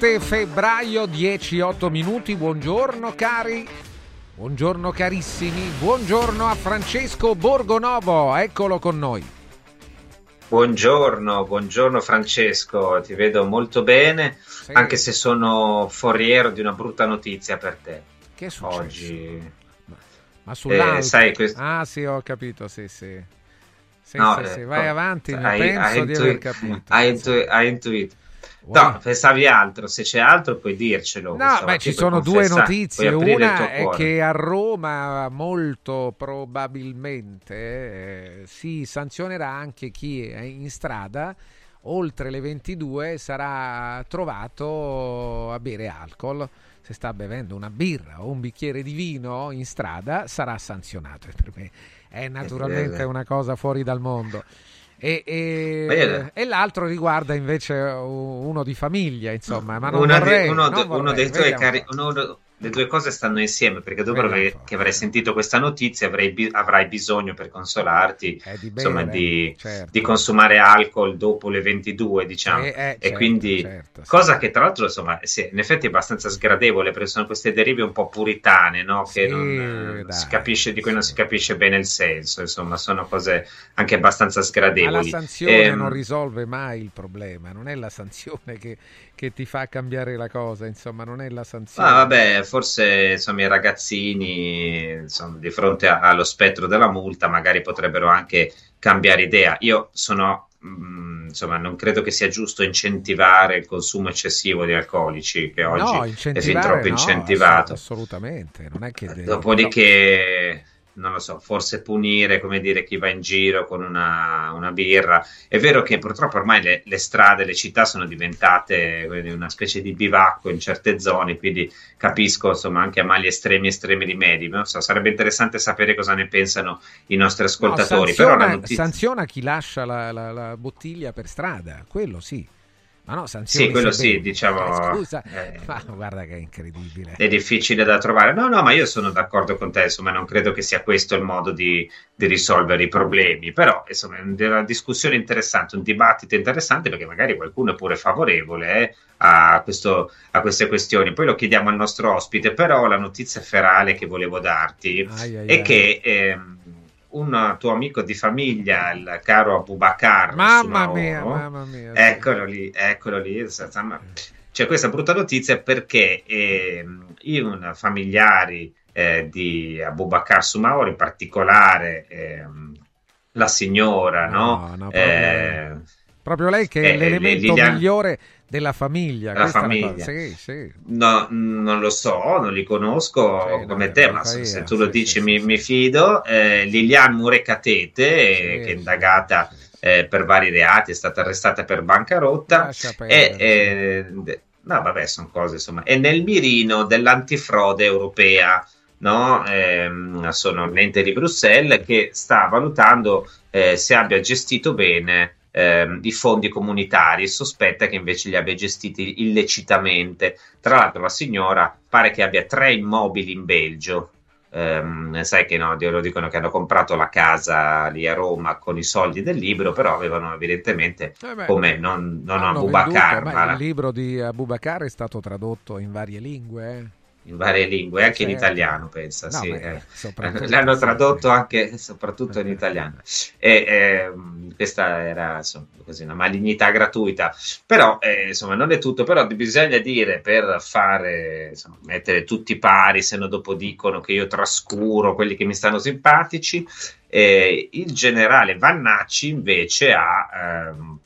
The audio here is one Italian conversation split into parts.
27 febbraio 10-8 minuti, buongiorno cari, buongiorno carissimi, buongiorno a Francesco Borgonovo, eccolo con noi. Buongiorno, buongiorno Francesco, ti vedo molto bene, sì. anche se sono foriero di una brutta notizia per te. Che è successo? Oggi... Ma, ma sull'alto? Eh, sai, quest... Ah sì, ho capito, sì sì. Sì, no, sì, eh, sì. vai avanti, hai, penso hai di aver capito. Hai, intu- hai intuito. No, pensavi altro, se c'è altro puoi dircelo. No, beh, ci sono due notizie. Una è che a Roma molto probabilmente eh, si sanzionerà anche chi è in strada oltre le 22 sarà trovato a bere alcol. Se sta bevendo una birra o un bicchiere di vino in strada sarà sanzionato. Per me è naturalmente una cosa fuori dal mondo. E, e, e, l'altro riguarda invece uno di famiglia, insomma, ma non uno, vorrei, di, uno, non uno dei tuoi cari, uno, le due cose stanno insieme perché dopo che, che avrai sentito questa notizia avrai, avrai bisogno per consolarti eh, di, bere, insomma, di, certo. di, consumare alcol dopo le 22 diciamo. Eh, eh, certo, e quindi certo, cosa che tra l'altro insomma sì, in effetti è abbastanza sgradevole perché sono queste derive un po' puritane no? che sì, non, dai, si capisce, di cui non si capisce bene il senso insomma sono cose anche abbastanza sgradevoli ma la sanzione ehm... non risolve mai il problema non è la sanzione che, che ti fa cambiare la cosa insomma non è la sanzione. Ah vabbè forse insomma, i ragazzini insomma, di fronte a, allo spettro della multa magari potrebbero anche cambiare idea. Io sono mm, insomma, non credo che sia giusto incentivare il consumo eccessivo di alcolici, che oggi no, è fin troppo no, incentivato. Assolutamente, non è che deve... Dopodiché non lo so, forse punire, come dire, chi va in giro con una, una birra. È vero che purtroppo ormai le, le, strade, le città sono diventate una specie di bivacco in certe zone, quindi capisco insomma anche a mali estremi, estremi rimedi. Non so, sarebbe interessante sapere cosa ne pensano i nostri ascoltatori. No, sanziona, Però notizia... sanziona chi lascia la, la, la bottiglia per strada, quello sì. Ma no, sanzioni sì, quello sì, diciamo. Eh, scusa, eh, ma guarda che è incredibile. È difficile da trovare. No, no, ma io sono d'accordo con te, insomma, non credo che sia questo il modo di, di risolvere i problemi. Però, insomma, è una discussione interessante, un dibattito interessante, perché magari qualcuno è pure favorevole eh, a, questo, a, queste questioni. Poi lo chiediamo al nostro ospite, però la notizia ferale che volevo darti ai, ai, è ai. che. Eh, un tuo amico di famiglia, il caro Abubakar. Mamma mia, mamma mia. Eccolo lì, eccolo lì. C'è questa brutta notizia perché eh, i familiari eh, di Abubakar Sumaoro, in particolare eh, la signora, no? no, no proprio, eh, lei che è eh, l'elemento migliore della famiglia. La famiglia. Sì, sì. No, non lo so, non li conosco sì, come no, te, ma se, se tu lo dici mi, mi, fido. Eh, Liliane Murecatete, che è indagata eh, per vari reati, è stata arrestata per bancarotta. e, eh, no, vabbè, sono cose insomma. È nel mirino dell'antifrode europea. No? Eh, sono l'ente di Bruxelles che sta valutando eh, se abbia gestito bene eh, i fondi comunitari e sospetta che invece li abbia gestiti illecitamente. Tra l'altro la signora pare che abbia tre immobili in Belgio. Um, sai che no, lo dicono che hanno comprato la casa lì a Roma con i soldi del libro, però avevano evidentemente eh come non, non Abubakar. Ma il libro di Abubakar è stato tradotto in varie lingue. Eh? in varie lingue, anche certo. in italiano, pensa. No, sì, eh. L'hanno tradotto anche soprattutto in italiano. E eh, questa era insomma, così, una malignità gratuita. Però, eh, insomma, non è tutto. Però bisogna dire per fare, insomma, mettere tutti pari, se no dopo dicono che io trascuro quelli che mi stanno simpatici. Eh, il generale Vannacci invece ha ehm,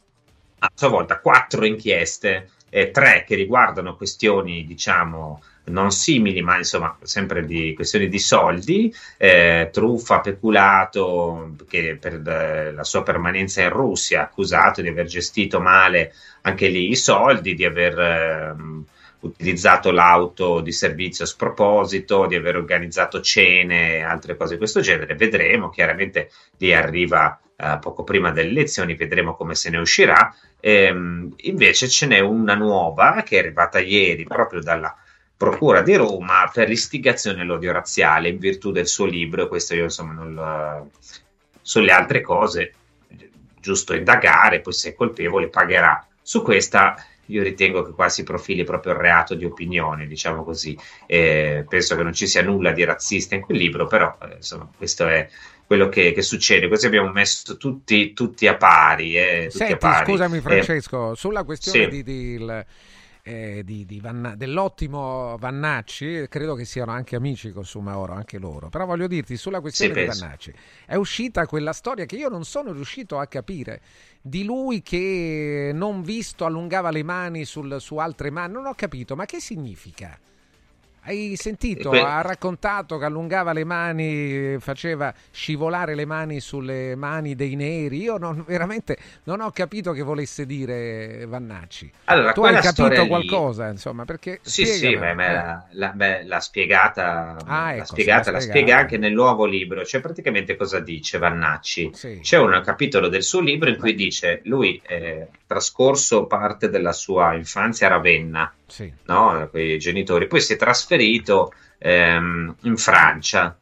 a sua volta quattro inchieste, tre che riguardano questioni, diciamo, non simili, ma insomma sempre di questioni di soldi, eh, truffa, peculato, che per eh, la sua permanenza in Russia, accusato di aver gestito male anche lì i soldi, di aver eh, utilizzato l'auto di servizio a sproposito, di aver organizzato cene e altre cose di questo genere. Vedremo, chiaramente lì arriva eh, poco prima delle elezioni, vedremo come se ne uscirà. Ehm, invece ce n'è una nuova che è arrivata ieri proprio dalla Procura di Roma per l'istigazione all'odio razziale in virtù del suo libro. Questo io insomma non sulle altre cose giusto indagare, poi se è colpevole pagherà. Su questa io ritengo che qua si profili proprio il reato di opinione, diciamo così. Eh, penso che non ci sia nulla di razzista in quel libro, però eh, insomma, questo è quello che, che, succede. Così abbiamo messo tutti, tutti a pari. Eh, tutti Senti, a pari. scusami, Francesco, sulla questione sì. di, di il eh, di, di Vanna- dell'ottimo Vannacci, credo che siano anche amici con Sumaoro, anche loro. Però voglio dirti, sulla questione sì, di Vannacci, è uscita quella storia che io non sono riuscito a capire di lui che non visto allungava le mani sul, su altre mani. Non ho capito, ma che significa? Hai sentito? Que- ha raccontato che allungava le mani, faceva scivolare le mani sulle mani dei neri. Io non, veramente non ho capito che volesse dire Vannacci. Allora, tu hai capito qualcosa, lì... insomma, perché Sì, sì, beh, beh, la, la, beh, l'ha spiegata, ah, ecco, l'ha, spiegata la spiega anche nel nuovo libro. Cioè, praticamente cosa dice Vannacci? Sì. C'è un capitolo del suo libro in cui dice lui è trascorso parte della sua infanzia a Ravenna sì. no? con i genitori, poi si è trasferito ehm, in Francia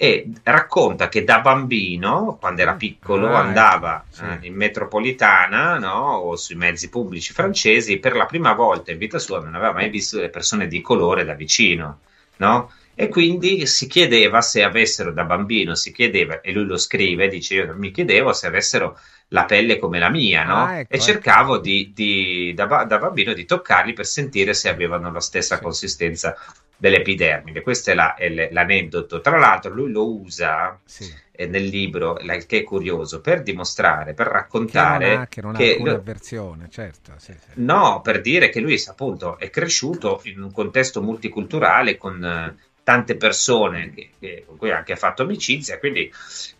e racconta che da bambino, quando era piccolo, ah, andava ecco, sì. eh, in metropolitana no? o sui mezzi pubblici francesi per la prima volta in vita sua non aveva mai visto le persone di colore da vicino. No? E quindi si chiedeva se avessero da bambino, si chiedeva, e lui lo scrive, dice io mi chiedevo se avessero la pelle come la mia, no? Ah, ecco, e cercavo ecco. di, di, da, da, bambino di toccarli per sentire se avevano la stessa sì. consistenza dell'epidermide. Questo è, la, è, l'aneddoto. Tra l'altro, lui lo usa sì. eh, nel libro, che è curioso, per dimostrare, per raccontare che non ha, che non ha avversione, certo. Sì, sì. No, per dire che lui appunto è cresciuto in un contesto multiculturale con tante persone che, che, con cui ha anche fatto amicizia, quindi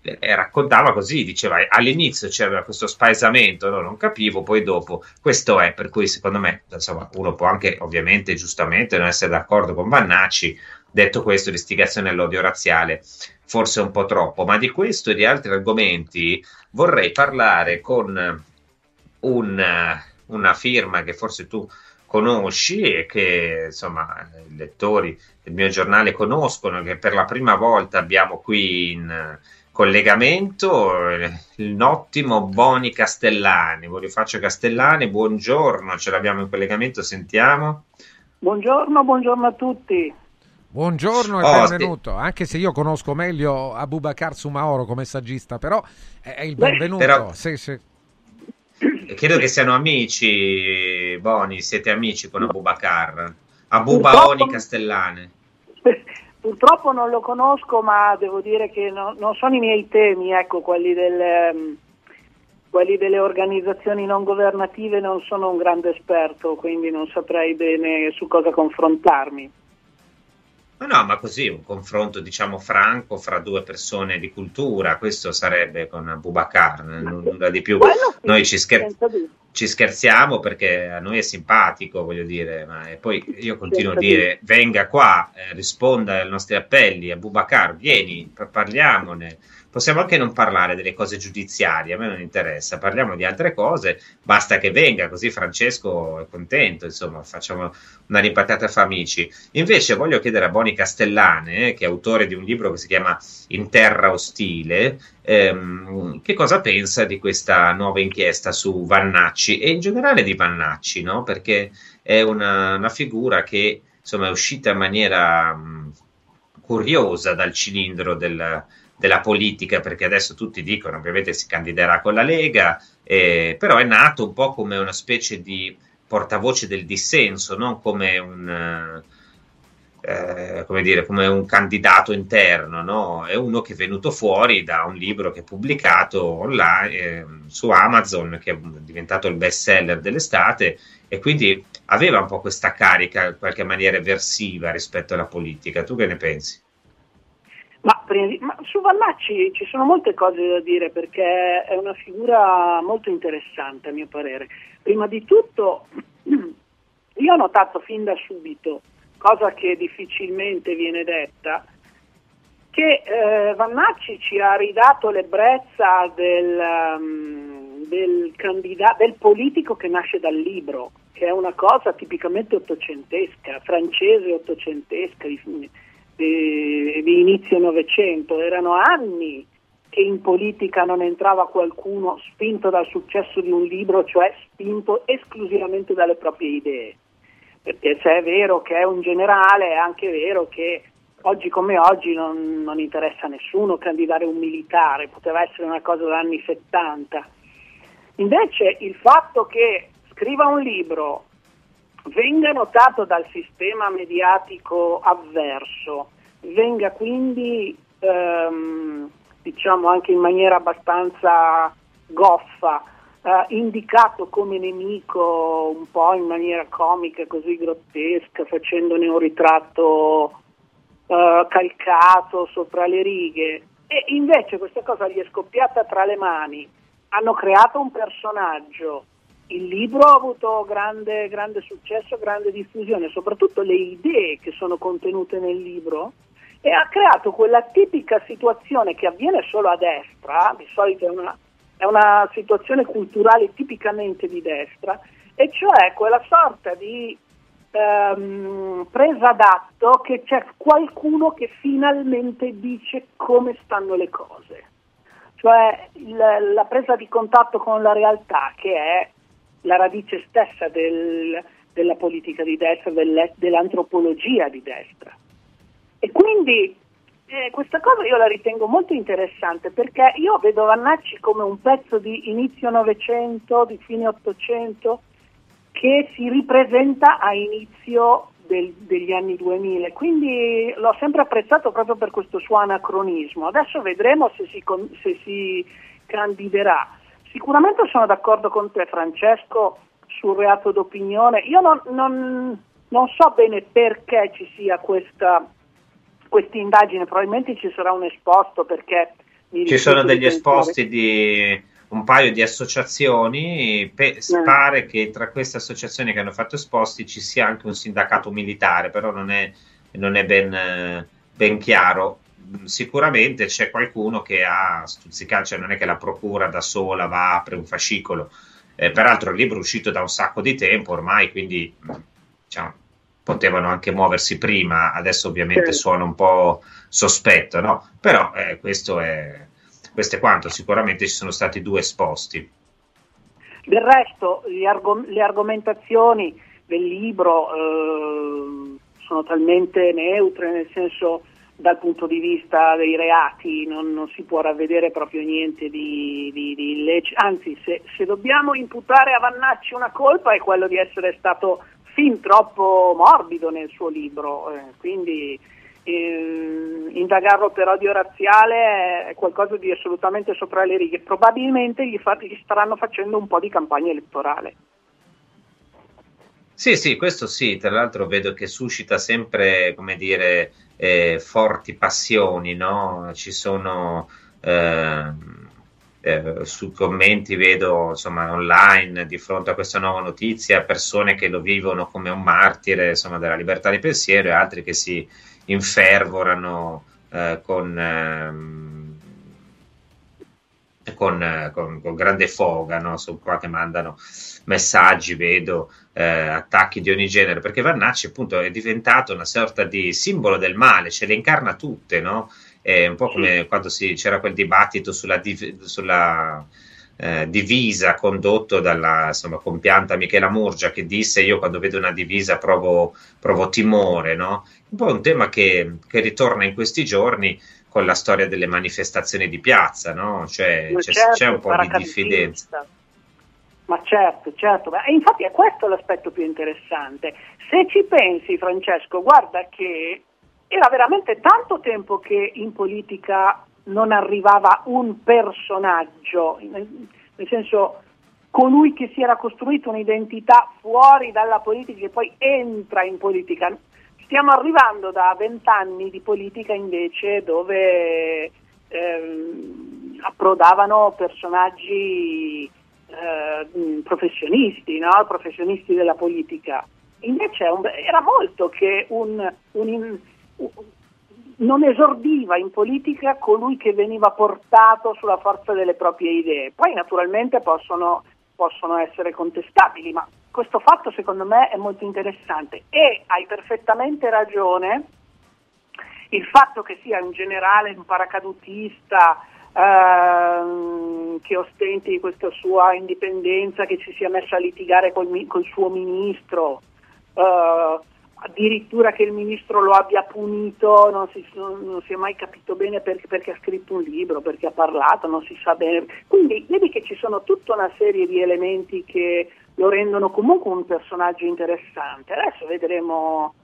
eh, raccontava così, diceva all'inizio c'era questo spaesamento, no? non capivo, poi dopo questo è, per cui secondo me insomma, uno può anche ovviamente giustamente non essere d'accordo con Vannacci, detto questo l'istigazione all'odio razziale forse un po' troppo, ma di questo e di altri argomenti vorrei parlare con un, una firma che forse tu conosci e che insomma i lettori del mio giornale conoscono, che per la prima volta abbiamo qui in collegamento il ottimo Boni Castellani. Bonifacio Castellani, buongiorno, ce l'abbiamo in collegamento, sentiamo. Buongiorno, buongiorno a tutti. Buongiorno e oh, benvenuto, sì. anche se io conosco meglio Abubakar Sumaoro come saggista, però è il benvenuto. Però... sì, sì credo che siano amici, Boni, siete amici con Abubakar. Abubaoni Castellane. Purtroppo non lo conosco, ma devo dire che no, non sono i miei temi, ecco, quelli, del, um, quelli delle organizzazioni non governative non sono un grande esperto, quindi non saprei bene su cosa confrontarmi. Ma no, ma così un confronto, diciamo, franco fra due persone di cultura, questo sarebbe con Abubakar, nulla di più. Noi ci, scher- ci, scherziamo perché a noi è simpatico, voglio dire, ma poi io continuo a dire, venga qua, eh, risponda ai nostri appelli, Abubakar, vieni, parliamone possiamo anche non parlare delle cose giudiziarie, a me non interessa, parliamo di altre cose, basta che venga, così Francesco è contento, insomma, facciamo una rimpatriata fra amici. Invece voglio chiedere a Boni Castellane, che è autore di un libro che si chiama In terra ostile, ehm, che cosa pensa di questa nuova inchiesta su Vannacci e in generale di Vannacci, no? perché è una, una figura che insomma, è uscita in maniera curiosa dal cilindro del della politica, perché adesso tutti dicono ovviamente si candiderà con la Lega, eh, però è nato un po' come una specie di portavoce del dissenso, non come un, eh, come dire, come un candidato interno, no? è uno che è venuto fuori da un libro che è pubblicato online eh, su Amazon, che è diventato il best seller dell'estate, e quindi aveva un po' questa carica in qualche maniera eversiva rispetto alla politica. Tu che ne pensi? Ma, ma, su Vallacci ci sono molte cose da dire perché è una figura molto interessante a mio parere. Prima di tutto io ho notato fin da subito, cosa che difficilmente viene detta, che eh, Vannacci ci ha ridato l'ebbrezza del, um, del, candida- del politico che nasce dal libro, che è una cosa tipicamente ottocentesca, francese ottocentesca, di, di inizio Novecento, erano anni che in politica non entrava qualcuno spinto dal successo di un libro, cioè spinto esclusivamente dalle proprie idee. Perché se è vero che è un generale, è anche vero che oggi come oggi non, non interessa a nessuno candidare un militare, poteva essere una cosa degli anni 70. Invece il fatto che scriva un libro venga notato dal sistema mediatico avverso, venga quindi ehm, diciamo anche in maniera abbastanza goffa eh, indicato come nemico un po' in maniera comica, così grottesca, facendone un ritratto eh, calcato sopra le righe. E invece questa cosa gli è scoppiata tra le mani, hanno creato un personaggio il libro ha avuto grande, grande, successo, grande diffusione, soprattutto le idee che sono contenute nel libro e ha creato quella tipica situazione che avviene solo a destra, di solito è una, è una situazione culturale tipicamente di destra, e cioè quella sorta di ehm, presa d'atto che c'è qualcuno che finalmente dice come stanno le cose, cioè il, la presa di contatto con la realtà che è la radice stessa del, della politica di destra, dell'antropologia di destra. E quindi eh, questa cosa io la ritengo molto interessante perché io vedo Vannacci come un pezzo di inizio Novecento, di fine Ottocento, che si ripresenta a inizio del, degli anni 2000, quindi l'ho sempre apprezzato proprio per questo suo anacronismo. Adesso vedremo se si, se si candiderà. Sicuramente sono d'accordo con te Francesco sul reato d'opinione. Io non, non, non so bene perché ci sia questa indagine, probabilmente ci sarà un esposto perché... Ci sono degli esposti di un paio di associazioni, pe- eh. pare che tra queste associazioni che hanno fatto esposti ci sia anche un sindacato militare, però non è, non è ben, ben, chiaro. Sicuramente c'è qualcuno che ha stuzzicato, cioè non è che la procura da sola va a apre un fascicolo. Eh, peraltro il libro è uscito da un sacco di tempo ormai, quindi diciamo, potevano anche muoversi prima, adesso ovviamente sì. suona un po' sospetto, no? Però eh, questo, è, questo è quanto, sicuramente ci sono stati due esposti. Del resto, argom- le argomentazioni del libro eh, sono talmente neutre, nel senso dal punto di vista dei reati non, non si può ravvedere proprio niente di, di, di illecito, anzi se, se dobbiamo imputare a Vannacci una colpa è quello di essere stato fin troppo morbido nel suo libro, eh, quindi eh, indagarlo per odio razziale è qualcosa di assolutamente sopra le righe, probabilmente gli, fa, gli staranno facendo un po' di campagna elettorale. Sì, sì, questo sì, tra l'altro vedo che suscita sempre, come dire, eh, forti passioni, no? Ci sono... Eh, eh, su commenti vedo insomma online di fronte a questa nuova notizia persone che lo vivono come un martire insomma, della libertà di pensiero e altri che si infervorano eh, con, ehm, con, con, con, grande foga, no? sono qua che mandano messaggi, vedo eh, attacchi di ogni genere, perché Vannacci appunto è diventato una sorta di simbolo del male, ce le incarna tutte, no? È un po' come quando si, c'era quel dibattito sulla, div, sulla eh, divisa condotto dalla insomma, compianta Michela Murgia che disse io quando vedo una divisa provo, provo timore, no? Un po' un tema che, che, ritorna in questi giorni con la storia delle manifestazioni di piazza, no? Cioè c'è, certo, c'è un po' di diffidenza. Ma certo, certo, e infatti è questo l'aspetto più interessante. Se ci pensi, Francesco, guarda che era veramente tanto tempo che in politica non arrivava un personaggio, nel senso colui che si era costruito un'identità fuori dalla politica e poi entra in politica. Stiamo arrivando da vent'anni di politica invece dove ehm, approdavano personaggi eh, professionisti, no? professionisti della politica. Invece era molto che un, un non esordiva in politica colui che veniva portato sulla forza delle proprie idee. Poi naturalmente possono, possono essere contestabili, ma questo fatto secondo me è molto interessante e hai perfettamente ragione il fatto che sia un generale, un paracadutista ehm, che ostenti questa sua indipendenza, che ci sia messo a litigare col, col suo ministro, eh, addirittura che il ministro lo abbia punito, non si, non si è mai capito bene perché, perché, ha scritto un libro, perché ha parlato, non si sa bene. Quindi vedi che ci sono tutta una serie di elementi che lo rendono comunque un personaggio interessante. Adesso vedremo.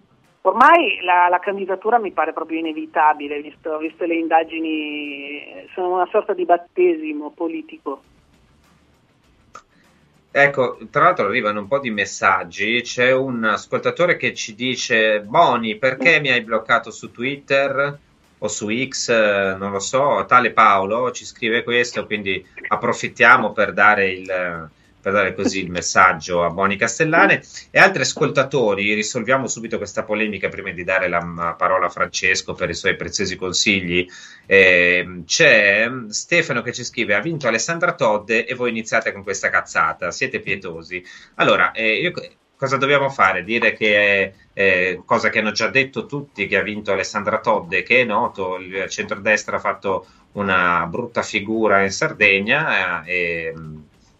Ormai la, la candidatura mi pare proprio inevitabile, visto, visto le indagini, sono una sorta di battesimo politico. Ecco, tra l'altro arrivano un po' di messaggi. C'è un ascoltatore che ci dice: Boni, perché mi hai bloccato su Twitter o su X? Non lo so. Tale Paolo ci scrive questo, quindi approfittiamo per dare il per dare così il messaggio a Boni Castellane e altri ascoltatori. Risolviamo subito questa polemica prima di dare la parola a Francesco per i suoi preziosi consigli. Eh, c'è Stefano che ci scrive: Ha vinto Alessandra Todde e voi iniziate con questa cazzata. Siete pietosi. Allora, eh, io cosa dobbiamo fare? Dire che è cosa che hanno già detto tutti, che ha vinto Alessandra Todde, che è noto, il centrodestra ha fatto una brutta figura in Sardegna, eh, e,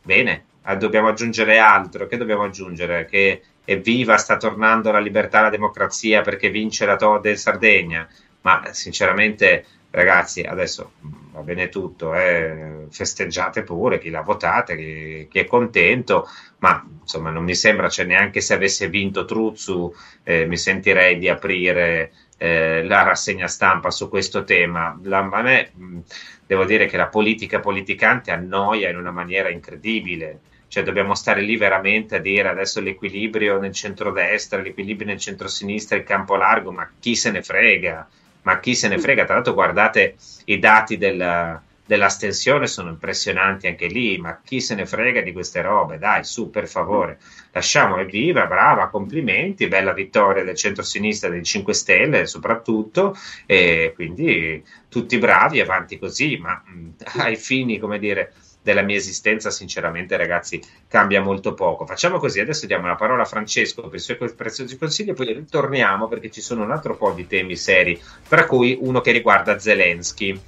bene, eh, dobbiamo aggiungere altro, che dobbiamo aggiungere? Che evviva, sta tornando la libertà la democrazia perché vince la Todde in Sardegna, ma sinceramente ragazzi, adesso va bene tutto, eh, festeggiate pure chi l'ha votata, chi, chi, è contento, ma insomma non mi sembra, cioè, neanche se avesse vinto Truzzu eh, mi sentirei di aprire eh, la rassegna stampa su questo tema. La, a me mh, devo dire che la politica politicante annoia in una maniera incredibile. Cioè dobbiamo stare lì veramente a dire adesso l'equilibrio nel centrodestra, l'equilibrio nel centrosinistra, il campo largo, ma chi se ne frega? ma chi se ne frega? Tra l'altro, guardate i dati del, dell'astensione, sono impressionanti anche lì, ma chi se ne frega di queste robe? Dai, su, per favore, lasciamo viva, brava, complimenti, bella vittoria del centro-sinistra dei 5 Stelle soprattutto, e quindi tutti bravi, avanti così, ma mh, ai fini, come dire, della mia esistenza, sinceramente, ragazzi, cambia molto poco. Facciamo così, adesso diamo la parola a Francesco per i suoi preziosi consigli e poi ritorniamo perché ci sono un altro po' di temi seri, tra cui uno che riguarda Zelensky.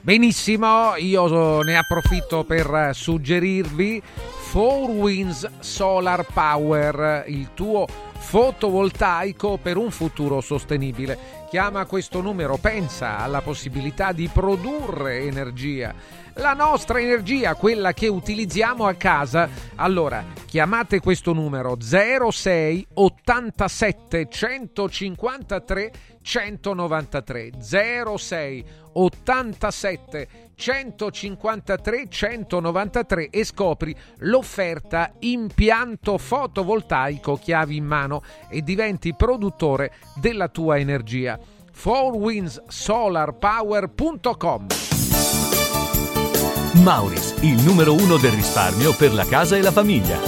Benissimo, io ne approfitto per suggerirvi 4 Winds Solar Power, il tuo fotovoltaico per un futuro sostenibile. Chiama questo numero, pensa alla possibilità di produrre energia la nostra energia, quella che utilizziamo a casa. Allora, chiamate questo numero 06 87 153 193 06 87 153 193 e scopri l'offerta impianto fotovoltaico chiavi in mano e diventi produttore della tua energia. 4windsolarpower.com Mauris, il numero uno del risparmio per la casa e la famiglia.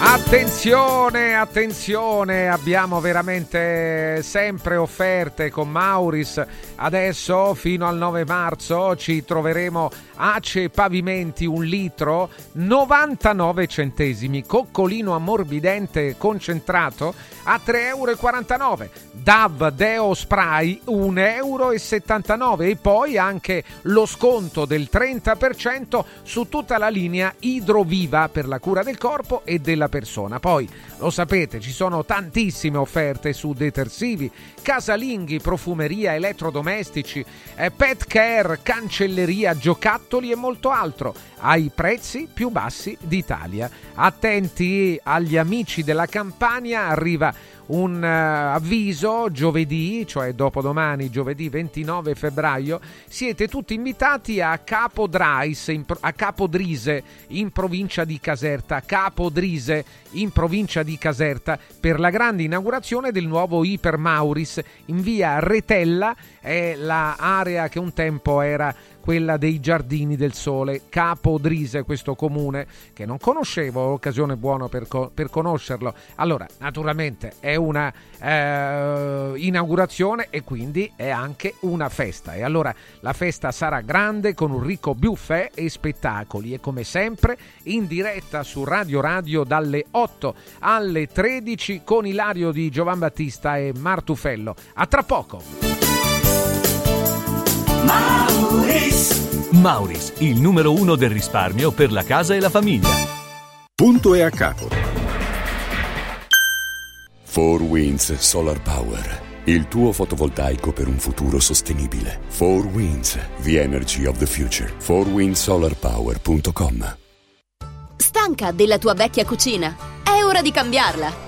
Attenzione, attenzione, abbiamo veramente sempre offerte con Mauris. Adesso fino al 9 marzo ci troveremo Ace Pavimenti un litro 99 centesimi, coccolino ammorbidente concentrato a 3,49 euro. DAV Deo Spray 1,79 euro e poi anche lo sconto del 30% su tutta la linea Idroviva per la cura del corpo e della persona. Poi lo sapete, ci sono tantissime offerte su detersivi, casalinghi, profumeria, elettrodomestici, eh, pet care, cancelleria, giocattoli e molto altro ai prezzi più bassi d'Italia. Attenti agli amici della Campania, arriva un uh, avviso giovedì, cioè dopodomani, giovedì 29 febbraio, siete tutti invitati a Capodrise, in, a Capodrise in provincia di Caserta, Capodrise in provincia di Caserta per la grande inaugurazione del nuovo Iper Mauris in via Retella, è l'area che un tempo era quella dei Giardini del Sole, Capodrise, questo comune che non conoscevo, occasione buona per, co- per conoscerlo. Allora, naturalmente è una eh, inaugurazione e quindi è anche una festa. E allora la festa sarà grande con un ricco buffet e spettacoli e come sempre in diretta su Radio Radio dalle 8 alle 13 con Ilario di Giovan Battista e Martufello. A tra poco! Mauris. Mauris, il numero uno del risparmio per la casa e la famiglia. Punto e a capo. 4 Winds Solar Power. Il tuo fotovoltaico per un futuro sostenibile. 4 Winds, the energy of the future. 4windsolarpower.com Stanca della tua vecchia cucina? È ora di cambiarla.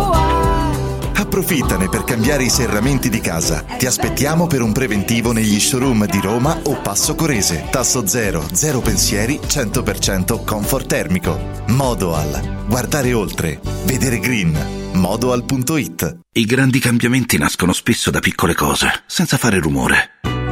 Approfittane per cambiare i serramenti di casa. Ti aspettiamo per un preventivo negli showroom di Roma o Passo Corese. Tasso zero, zero pensieri, 100% comfort termico. Modoal. Guardare oltre. Vedere green. Modoal.it. I grandi cambiamenti nascono spesso da piccole cose, senza fare rumore.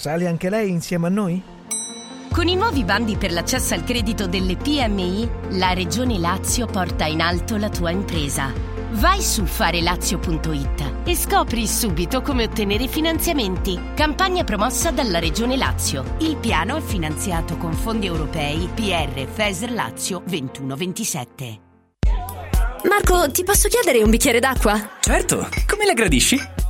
Sale anche lei insieme a noi? Con i nuovi bandi per l'accesso al credito delle PMI, la Regione Lazio porta in alto la tua impresa. Vai su farelazio.it e scopri subito come ottenere finanziamenti. Campagna promossa dalla Regione Lazio. Il piano è finanziato con fondi europei PR FESR Lazio 2127. Marco, ti posso chiedere un bicchiere d'acqua? Certo, come la gradisci?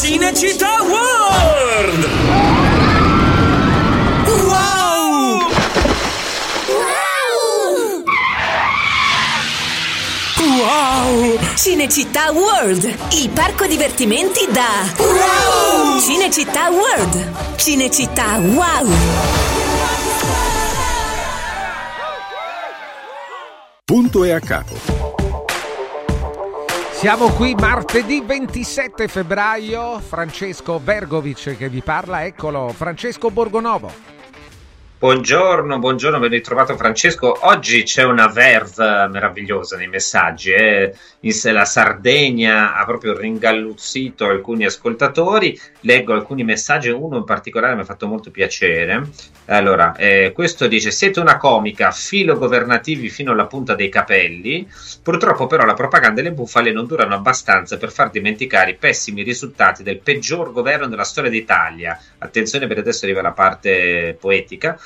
Cinecittà World! Wow! Wow! Cinecittà World, il parco divertimenti da Wow! Cinecittà World, Cinecittà Wow! Punto e a capo. Siamo qui martedì 27 febbraio, Francesco Bergovic che vi parla, eccolo, Francesco Borgonovo. Buongiorno, buongiorno, ben ritrovato Francesco. Oggi c'è una verve meravigliosa nei messaggi. Eh? la Sardegna ha proprio ringalluzzito alcuni ascoltatori. Leggo alcuni messaggi, uno in particolare mi ha fatto molto piacere. Allora, eh, questo dice: Siete una comica, filo governativi fino alla punta dei capelli. Purtroppo, però, la propaganda e le bufale non durano abbastanza per far dimenticare i pessimi risultati del peggior governo della storia d'Italia. Attenzione, per adesso arriva la parte poetica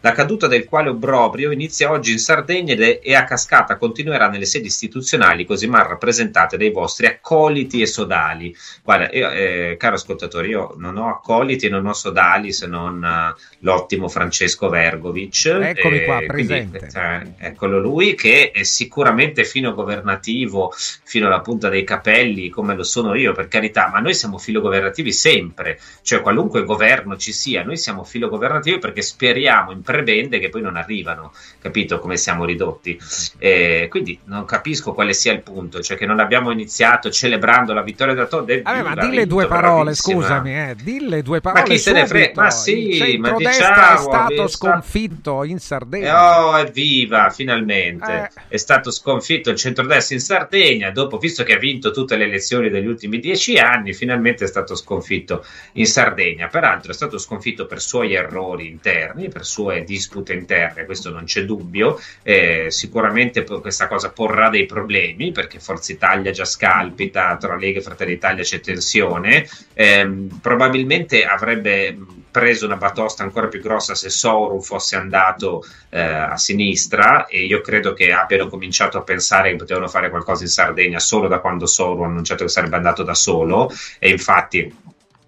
La caduta del quale obbrobrio inizia oggi in Sardegna e a cascata continuerà nelle sedi istituzionali così mal rappresentate dai vostri accoliti e sodali. Guarda, io, eh, caro ascoltatore, io non ho accoliti e non ho sodali se non uh, l'ottimo Francesco Vergovic. Eccomi qua, presente. Quindi, eh, eccolo lui che è sicuramente fino governativo, fino alla punta dei capelli, come lo sono io, per carità, ma noi siamo filo governativi sempre, cioè qualunque governo ci sia, noi siamo filo governativi perché speriamo in prebende che poi non arrivano, capito come siamo ridotti? Eh, quindi non capisco quale sia il punto, cioè che non abbiamo iniziato celebrando la vittoria da Todd. Vabbè, ma dille due parole, scusami, eh, dille due parole. Ma chi se ne frega? Ma sì, ma diciamo, è stato sconfitto in Sardegna. Oh, evviva, finalmente. Eh. È stato sconfitto il centrodestra in Sardegna, dopo, visto che ha vinto tutte le elezioni degli ultimi dieci anni, finalmente è stato sconfitto in Sardegna. Peraltro è stato sconfitto per suoi errori interni, per sue dispute interne, questo non c'è dubbio. Eh, sicuramente questa cosa porrà dei problemi perché Forza Italia già scalpita, tra Lega e Fratelli d'Italia c'è tensione. Eh, probabilmente avrebbe preso una batosta ancora più grossa se Soru fosse andato eh, a sinistra e io credo che abbiano cominciato a pensare che potevano fare qualcosa in Sardegna solo da quando Soru ha annunciato che sarebbe andato da solo e infatti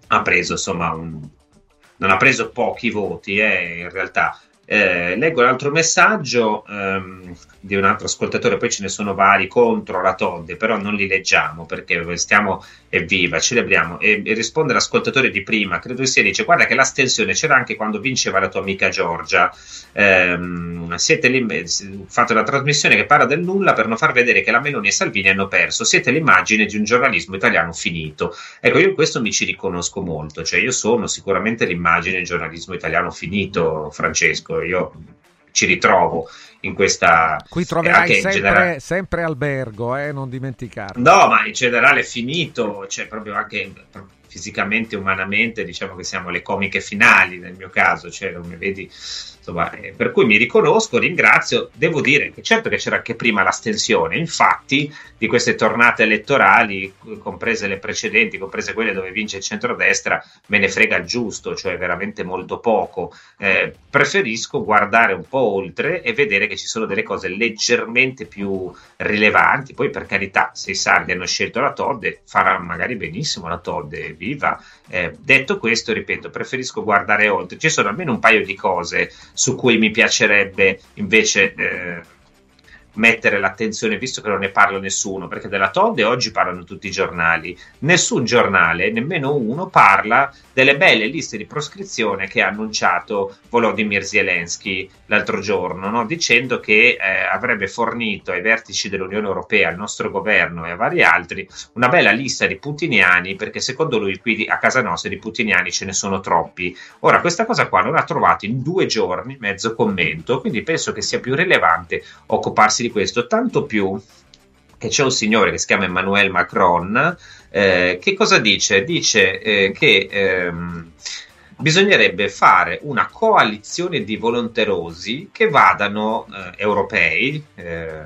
ha preso insomma un, non ha preso pochi voti eh, in realtà. Eh, leggo l'altro messaggio ehm, di un altro ascoltatore, poi ce ne sono vari contro la Todd, però non li leggiamo perché stiamo evviva, celebriamo. E, e risponde l'ascoltatore di prima, credo sia, dice guarda che l'astensione c'era anche quando vinceva la tua amica Giorgia. Ehm, siete lì, fate una trasmissione che parla del nulla per non far vedere che la Meloni e Salvini hanno perso. Siete l'immagine di un giornalismo italiano finito. Ecco, io in questo mi ci riconosco molto, cioè io sono sicuramente l'immagine del giornalismo italiano finito, Francesco. Io ci ritrovo in questa qui troverai sempre, generale... sempre, albergo eh, non dimenticarlo. No ma in generale finito cioè proprio anche fisicamente umanamente diciamo che siamo le comiche finali nel mio caso cioè non mi vedi Insomma, eh, per cui mi riconosco, ringrazio. Devo dire che certo che c'era anche prima l'astensione, infatti di queste tornate elettorali, comprese le precedenti, comprese quelle dove vince il centrodestra, me ne frega il giusto, cioè veramente molto poco. Eh, preferisco guardare un po' oltre e vedere che ci sono delle cose leggermente più rilevanti. Poi, per carità, se i sardi hanno scelto la Todde, farà magari benissimo la Todde, viva. Eh, detto questo, ripeto, preferisco guardare oltre. Ci sono almeno un paio di cose su cui mi piacerebbe invece eh, mettere l'attenzione, visto che non ne parla nessuno, perché della Todde oggi parlano tutti i giornali. Nessun giornale, nemmeno uno, parla delle belle liste di proscrizione che ha annunciato Volodymyr Zelensky l'altro giorno, no? dicendo che eh, avrebbe fornito ai vertici dell'Unione Europea, al nostro governo e a vari altri una bella lista di putiniani, perché secondo lui qui a casa nostra di putiniani ce ne sono troppi. Ora, questa cosa qua non ha trovato in due giorni mezzo commento, quindi penso che sia più rilevante occuparsi di questo, tanto più che c'è un signore che si chiama Emmanuel Macron, eh, che cosa dice? Dice eh, che ehm, bisognerebbe fare una coalizione di volonterosi che vadano eh, europei, eh,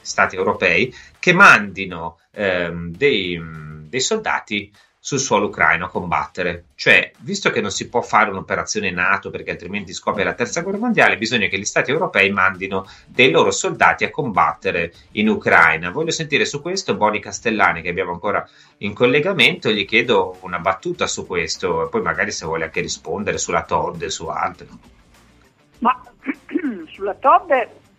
stati europei, che mandino ehm, dei, dei soldati sul suolo ucraino a combattere. Cioè, visto che non si può fare un'operazione NATO perché altrimenti scoppia la terza guerra mondiale, bisogna che gli stati europei mandino dei loro soldati a combattere in Ucraina. Voglio sentire su questo Boni Castellani che abbiamo ancora in collegamento gli chiedo una battuta su questo e poi magari se vuole anche rispondere sulla Todd e su altro. Ma sulla Todd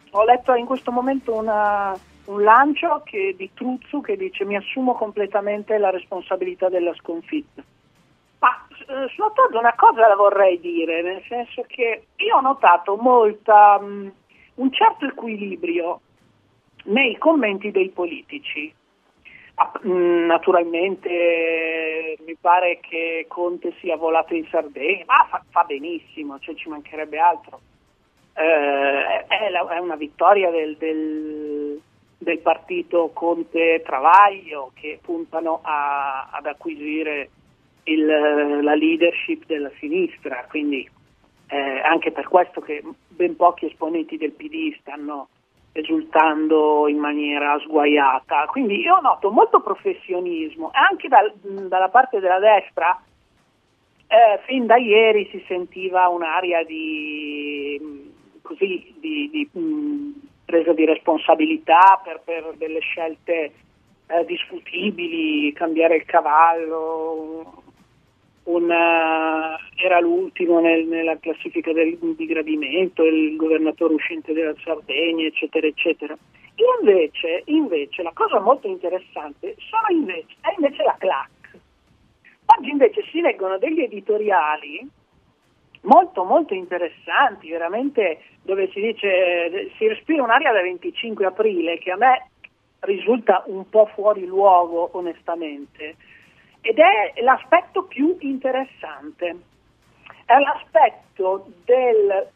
ho letto in questo momento una un lancio che, di Truzzu che dice mi assumo completamente la responsabilità della sconfitta. Ma eh, Todd una cosa la vorrei dire, nel senso che io ho notato molta, um, un certo equilibrio nei commenti dei politici. Ah, naturalmente mi pare che Conte sia volato in Sardegna, ma fa, fa benissimo, cioè ci mancherebbe altro. Eh, è, la, è, una vittoria del, del, del partito Conte Travaglio che puntano a, ad acquisire il, la leadership della sinistra, quindi eh, anche per questo che ben pochi esponenti del PD stanno esultando in maniera sguaiata. Quindi io noto molto professionismo anche dal, dalla parte della destra eh, fin da ieri si sentiva un'aria di, così, di, di mm, presa di responsabilità per, per delle scelte eh, discutibili, cambiare il cavallo, un, era l'ultimo nel, nella classifica del, di gradimento, il governatore uscente della Sardegna, eccetera, eccetera. Invece, invece la cosa molto interessante invece, è invece la CLAC. Oggi invece si leggono degli editoriali molto molto interessanti, veramente dove si dice si respira un'aria da 25 aprile che a me risulta un po' fuori luogo onestamente. Ed è l'aspetto più interessante, è l'aspetto del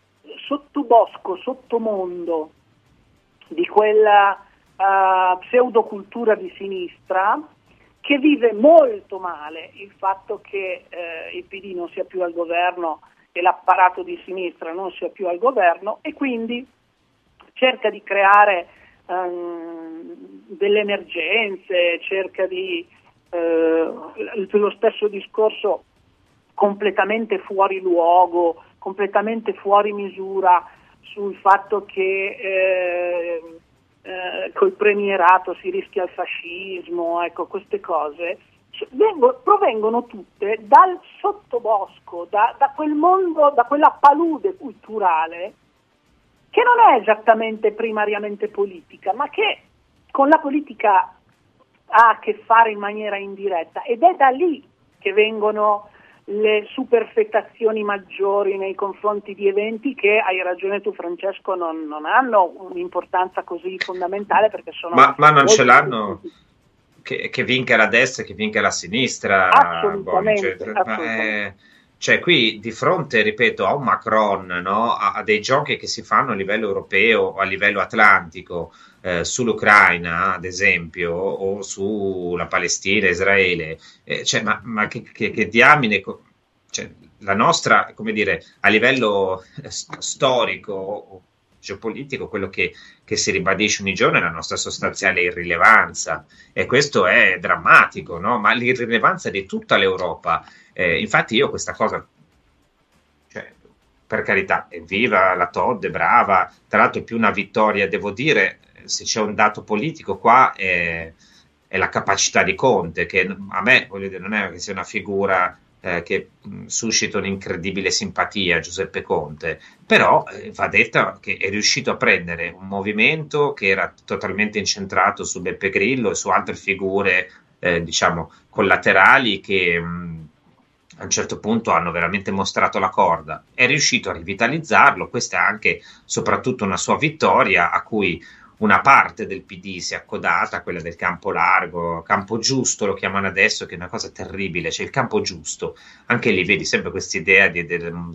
sottobosco, sottomondo di quella uh, pseudocultura di sinistra che vive molto male il fatto che eh, il PD non sia più al governo e l'apparato di sinistra non sia più al governo e quindi cerca di creare um, delle emergenze, cerca di eh, lo stesso discorso completamente fuori luogo, completamente fuori misura sul fatto che eh, eh, col premierato si rischia il fascismo, ecco queste cose vengo, provengono tutte dal sottobosco, da, da quel mondo, da quella palude culturale che non è esattamente primariamente politica, ma che con la politica ha a che fare in maniera indiretta. Ed è da lì che vengono le superfettazioni maggiori nei confronti di eventi che, hai ragione tu Francesco, non, non hanno un'importanza così fondamentale perché sono... Ma, ma non ce l'hanno che, che, vinca la destra e che vinca la sinistra. Assolutamente, Boni, cioè, è, cioè, qui di fronte, ripeto, a un Macron, no? a, a, dei giochi che si fanno a livello europeo o a livello atlantico, eh, sull'Ucraina, ad esempio, o sulla Palestina, Israele, eh, cioè, ma, ma che, che, che, diamine, cioè, la nostra, come dire, a livello storico, geopolitico, quello che, che, si ribadisce ogni giorno è la nostra sostanziale irrilevanza e questo è drammatico, no? ma l'irrilevanza di tutta l'Europa. Eh, infatti io questa cosa, cioè, per carità, evviva la Todd, è brava, tra l'altro è più una vittoria, devo dire, se c'è un dato politico qua è, è la capacità di Conte, che a me voglio dire, non è che sia una figura eh, che mh, suscita un'incredibile simpatia Giuseppe Conte, però eh, va detto che è riuscito a prendere un movimento che era totalmente incentrato su Beppe Grillo e su altre figure, eh, diciamo, collaterali che mh, a un certo punto hanno veramente mostrato la corda. È riuscito a rivitalizzarlo, questa è anche soprattutto una sua vittoria a cui una parte del PD si è accodata, quella del campo largo, campo giusto lo chiamano adesso, che è una cosa terribile, c'è il campo giusto, anche lì vedi sempre questa idea di, di, di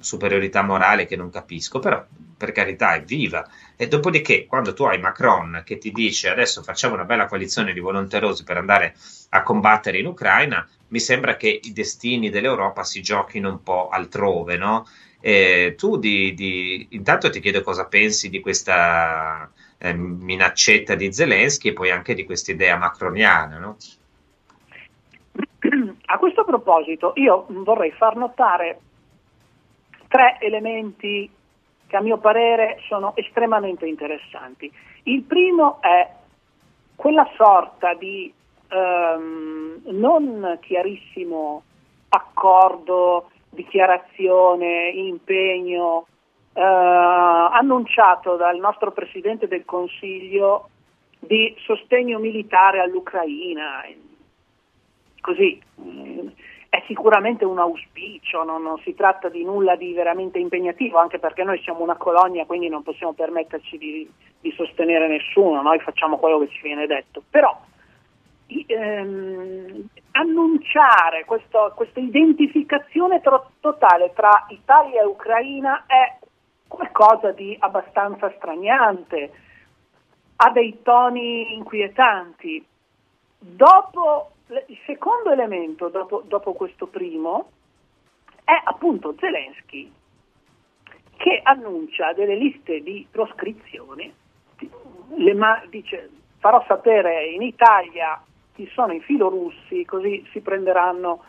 superiorità morale che non capisco, però per carità è viva. E dopodiché, quando tu hai Macron che ti dice adesso facciamo una bella coalizione di volonterosi per andare a combattere in Ucraina, mi sembra che i destini dell'Europa si giochino un po' altrove, no? E tu di, di, intanto ti chiedo cosa pensi di questa eh, minaccetta di Zelensky e poi anche di questa idea macroniana. No? A questo proposito io vorrei far notare tre elementi che a mio parere sono estremamente interessanti. Il primo è quella sorta di ehm, non chiarissimo accordo, dichiarazione, impegno eh, annunciato dal nostro Presidente del Consiglio di sostegno militare all'Ucraina. Così mm, è sicuramente un auspicio, non, non, si tratta di nulla di veramente impegnativo, anche perché noi siamo una colonia, quindi non possiamo permetterci di, di sostenere nessuno, noi facciamo quello che ci viene detto. Però ehm, annunciare questo, questa identificazione tro- totale tra Italia e Ucraina è qualcosa di abbastanza straniante, ha dei toni inquietanti. Dopo, il secondo elemento, dopo, dopo questo primo, è appunto Zelensky che annuncia delle liste di proscrizione, ma- dice farò sapere in Italia chi sono i filorussi, così si prenderanno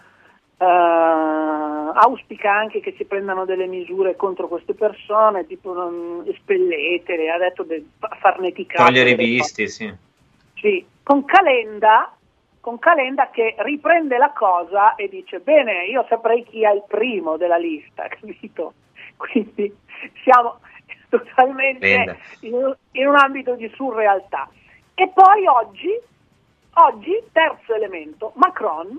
Uh, auspica anche che si prendano delle misure contro queste persone, tipo non, espelletele, ha detto de, farneticare. Togliere i visti, sì. Sì, con Calenda, con Calenda che riprende la cosa e dice bene, io saprei chi è il primo della lista, capito? Quindi siamo totalmente in, in un ambito di surrealtà. E poi oggi, oggi, terzo elemento, Macron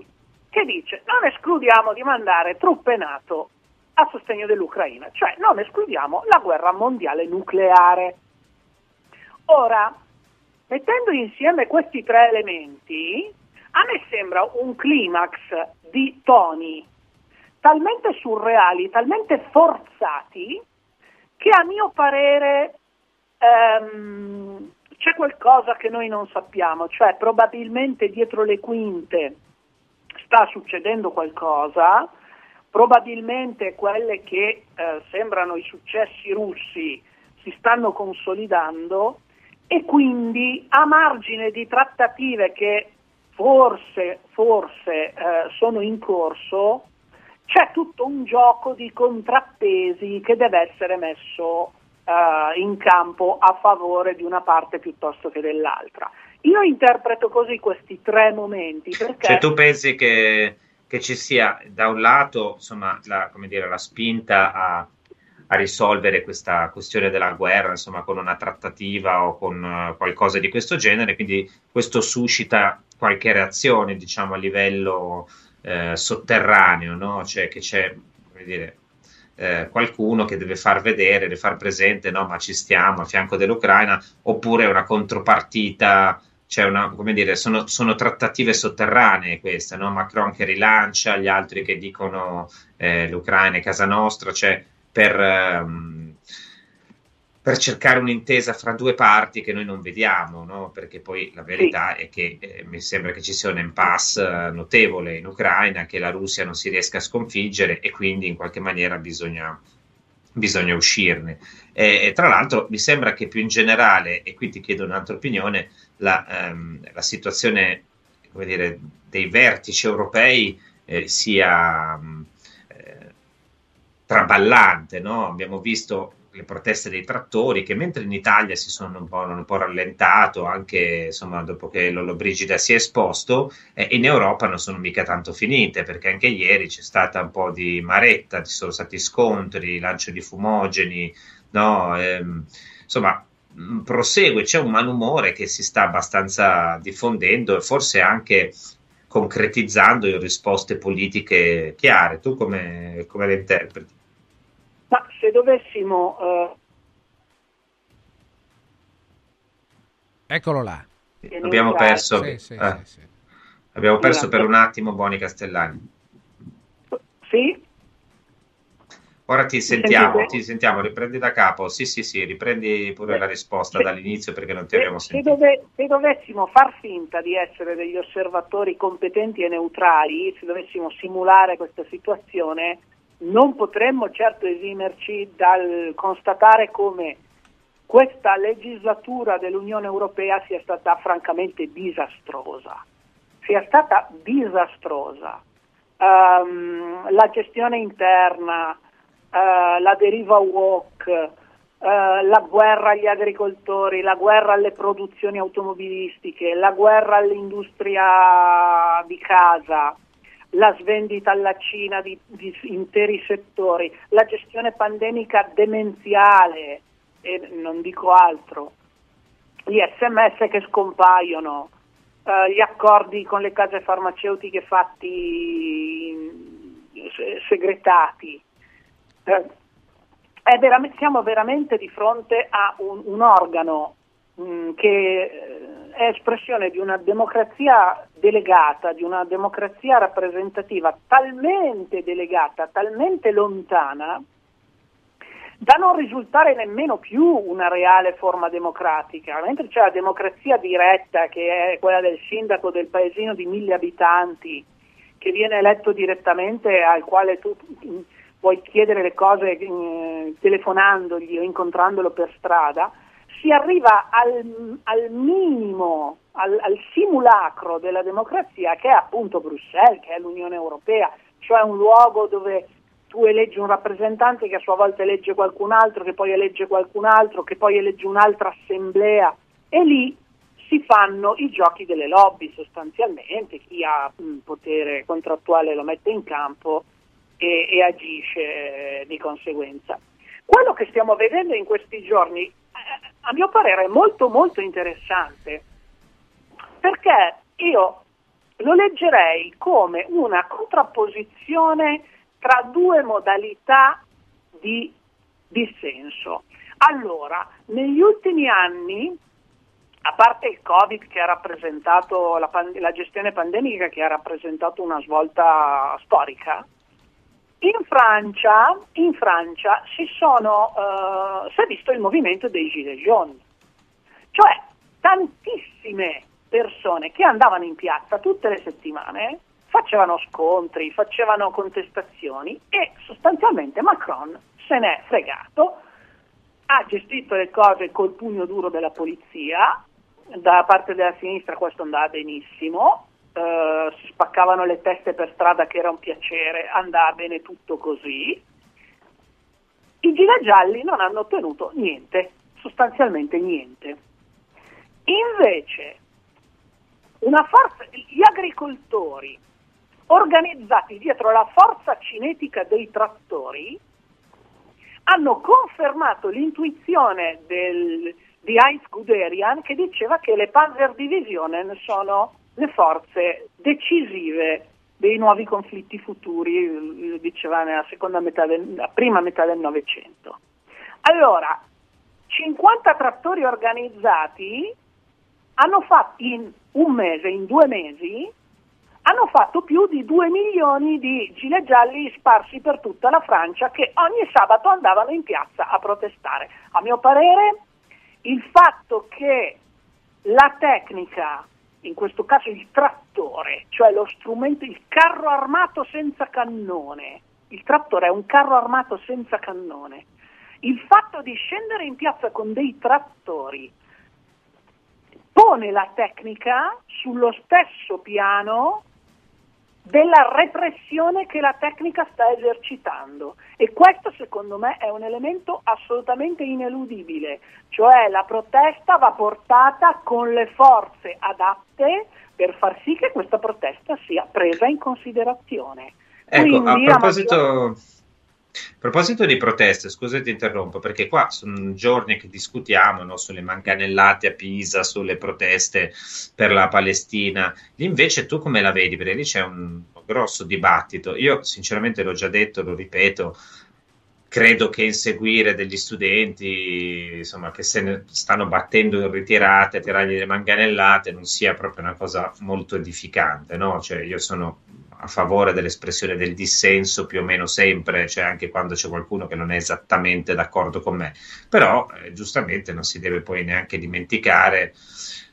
che dice non escludiamo di mandare truppe NATO a sostegno dell'Ucraina, cioè non escludiamo la guerra mondiale nucleare. Ora, mettendo insieme questi tre elementi, a me sembra un climax di toni talmente surreali, talmente forzati, che a mio parere ehm, c'è qualcosa che noi non sappiamo, cioè probabilmente dietro le quinte sta succedendo qualcosa, probabilmente quelle che eh, sembrano i successi russi si stanno consolidando e quindi a margine di trattative che forse, forse eh, sono in corso, c'è tutto un gioco di contrappesi che deve essere messo eh, in campo a favore di una parte piuttosto che dell'altra. Io interpreto così questi tre momenti perché... Cioè tu pensi che, che ci sia da un lato insomma, la, dire, la spinta a, a, risolvere questa questione della guerra insomma, con una trattativa o con uh, qualcosa di questo genere, quindi questo suscita qualche reazione diciamo, a livello eh, sotterraneo, no? cioè che c'è come dire, eh, qualcuno che deve far vedere, deve far presente, no, ma ci stiamo a fianco dell'Ucraina, oppure una contropartita, cioè una, come dire, sono, sono trattative sotterranee queste, no? Macron che rilancia, gli altri che dicono eh, l'Ucraina è casa nostra, cioè per... Ehm, per cercare un'intesa fra due parti che noi non vediamo, no? perché poi la verità è che eh, mi sembra che ci sia un impasse eh, notevole in Ucraina, che la Russia non si riesca a sconfiggere e quindi in qualche maniera bisogna, bisogna uscirne. E, e, tra l'altro mi sembra che più in generale, e qui ti chiedo un'altra opinione, la, ehm, la situazione dire, dei vertici europei eh, sia eh, traballante. No? Abbiamo visto le proteste dei trattori che mentre in Italia si sono un po', un po rallentato anche insomma, dopo che Lollobrigida si è esposto eh, in Europa non sono mica tanto finite perché anche ieri c'è stata un po' di maretta ci sono stati scontri, lancio di fumogeni no? ehm, insomma mm, prosegue, c'è un malumore che si sta abbastanza diffondendo e forse anche concretizzando in risposte politiche chiare. Tu come, come le interpreti? Ma se dovessimo... Uh... Eccolo là. Abbiamo perso, sì, sì, eh. sì, abbiamo perso per un attimo Boni Castellani. Sì. Ora ti sentiamo, ti sentiamo, riprendi da capo. Sì, sì, sì, riprendi pure la risposta se, dall'inizio perché non ti se, abbiamo sentito. Se, dove, se, dovessimo far finta di essere degli osservatori competenti e neutrali, se dovessimo simulare questa situazione, non potremmo certo esimerci dal constatare come questa legislatura dell'Unione Europea sia stata francamente disastrosa, sia stata disastrosa. Um, la gestione interna, uh, la deriva WOC, uh, la guerra agli agricoltori, la guerra alle produzioni automobilistiche, la guerra all'industria di casa, la svendita alla Cina di, di interi settori, la gestione pandemica demenziale e non dico altro, gli sms che scompaiono, eh, gli accordi con le case farmaceutiche fatti eh, segretati. Eh, vera- siamo veramente di fronte a un, un organo mh, mm, che eh, è espressione di una democrazia delegata, di una democrazia rappresentativa talmente delegata, talmente lontana, da non risultare nemmeno più una reale forma democratica, mentre c'è la democrazia diretta che è quella del sindaco del paesino di mille abitanti che viene eletto direttamente al quale tu puoi chiedere le cose eh, telefonandogli o incontrandolo per strada, si arriva al, al minimo, al, al, simulacro della democrazia che è appunto Bruxelles, che è l'Unione Europea, cioè un luogo dove tu eleggi un rappresentante che a sua volta elegge qualcun altro, che poi elegge qualcun altro, che poi elegge un'altra assemblea. E lì si fanno i giochi delle lobby sostanzialmente, chi ha un potere contrattuale lo mette in campo e, e agisce eh, di conseguenza. Quello che stiamo vedendo in questi giorni, eh, a mio parere, è molto molto interessante, perché io lo leggerei come una contrapposizione tra due modalità di dissenso. Allora, negli ultimi anni, a parte il Covid che ha rappresentato la, pand- la gestione pandemica che ha rappresentato una svolta storica, in Francia, in Francia si, sono, uh, si è visto il movimento dei Gilets jaunes, cioè tantissime persone che andavano in piazza tutte le settimane, facevano scontri, facevano contestazioni e sostanzialmente Macron se n'è fregato, ha gestito le cose col pugno duro della polizia, da parte della sinistra questo andava benissimo, eh, si spaccavano le teste per strada che era un piacere, andava bene tutto così. I gilet gialli non hanno ottenuto niente, sostanzialmente niente. Invece forza, gli agricoltori organizzati dietro la forza cinetica dei trattori hanno confermato l'intuizione del, di Heinz Guderian che diceva che le Panzerdivisionen sono le forze decisive dei nuovi conflitti futuri, lo diceva nella seconda metà del, prima metà del Novecento. Allora, 50 trattori organizzati hanno fatto in un mese, in due mesi, hanno fatto più di 2 milioni di gilet gialli sparsi per tutta la Francia che ogni sabato andavano in piazza a protestare. A mio parere il fatto che la tecnica, in questo caso il trattore, cioè lo strumento, il carro armato senza cannone, il trattore è un carro armato senza cannone, il fatto di scendere in piazza con dei trattori pone la tecnica sullo stesso piano della repressione che la tecnica sta esercitando e questo secondo me è un elemento assolutamente ineludibile, cioè la protesta va portata con le forze adatte per far sì che questa protesta sia presa in considerazione. Ecco, Quindi, a proposito... A proposito di proteste, scusa ti interrompo, perché qua sono giorni che discutiamo no, sulle manganellate a Pisa, sulle proteste per la Palestina. Invece tu come la vedi? Perché lì c'è un grosso dibattito. Io sinceramente l'ho già detto, lo ripeto, credo che inseguire degli studenti insomma, che se ne stanno battendo in ritirate, tirargli le manganellate, non sia proprio una cosa molto edificante. No? Cioè, io sono a favore dell'espressione del dissenso più o meno sempre, cioè anche quando c'è qualcuno che non è esattamente d'accordo con me, però eh, giustamente non si deve poi neanche dimenticare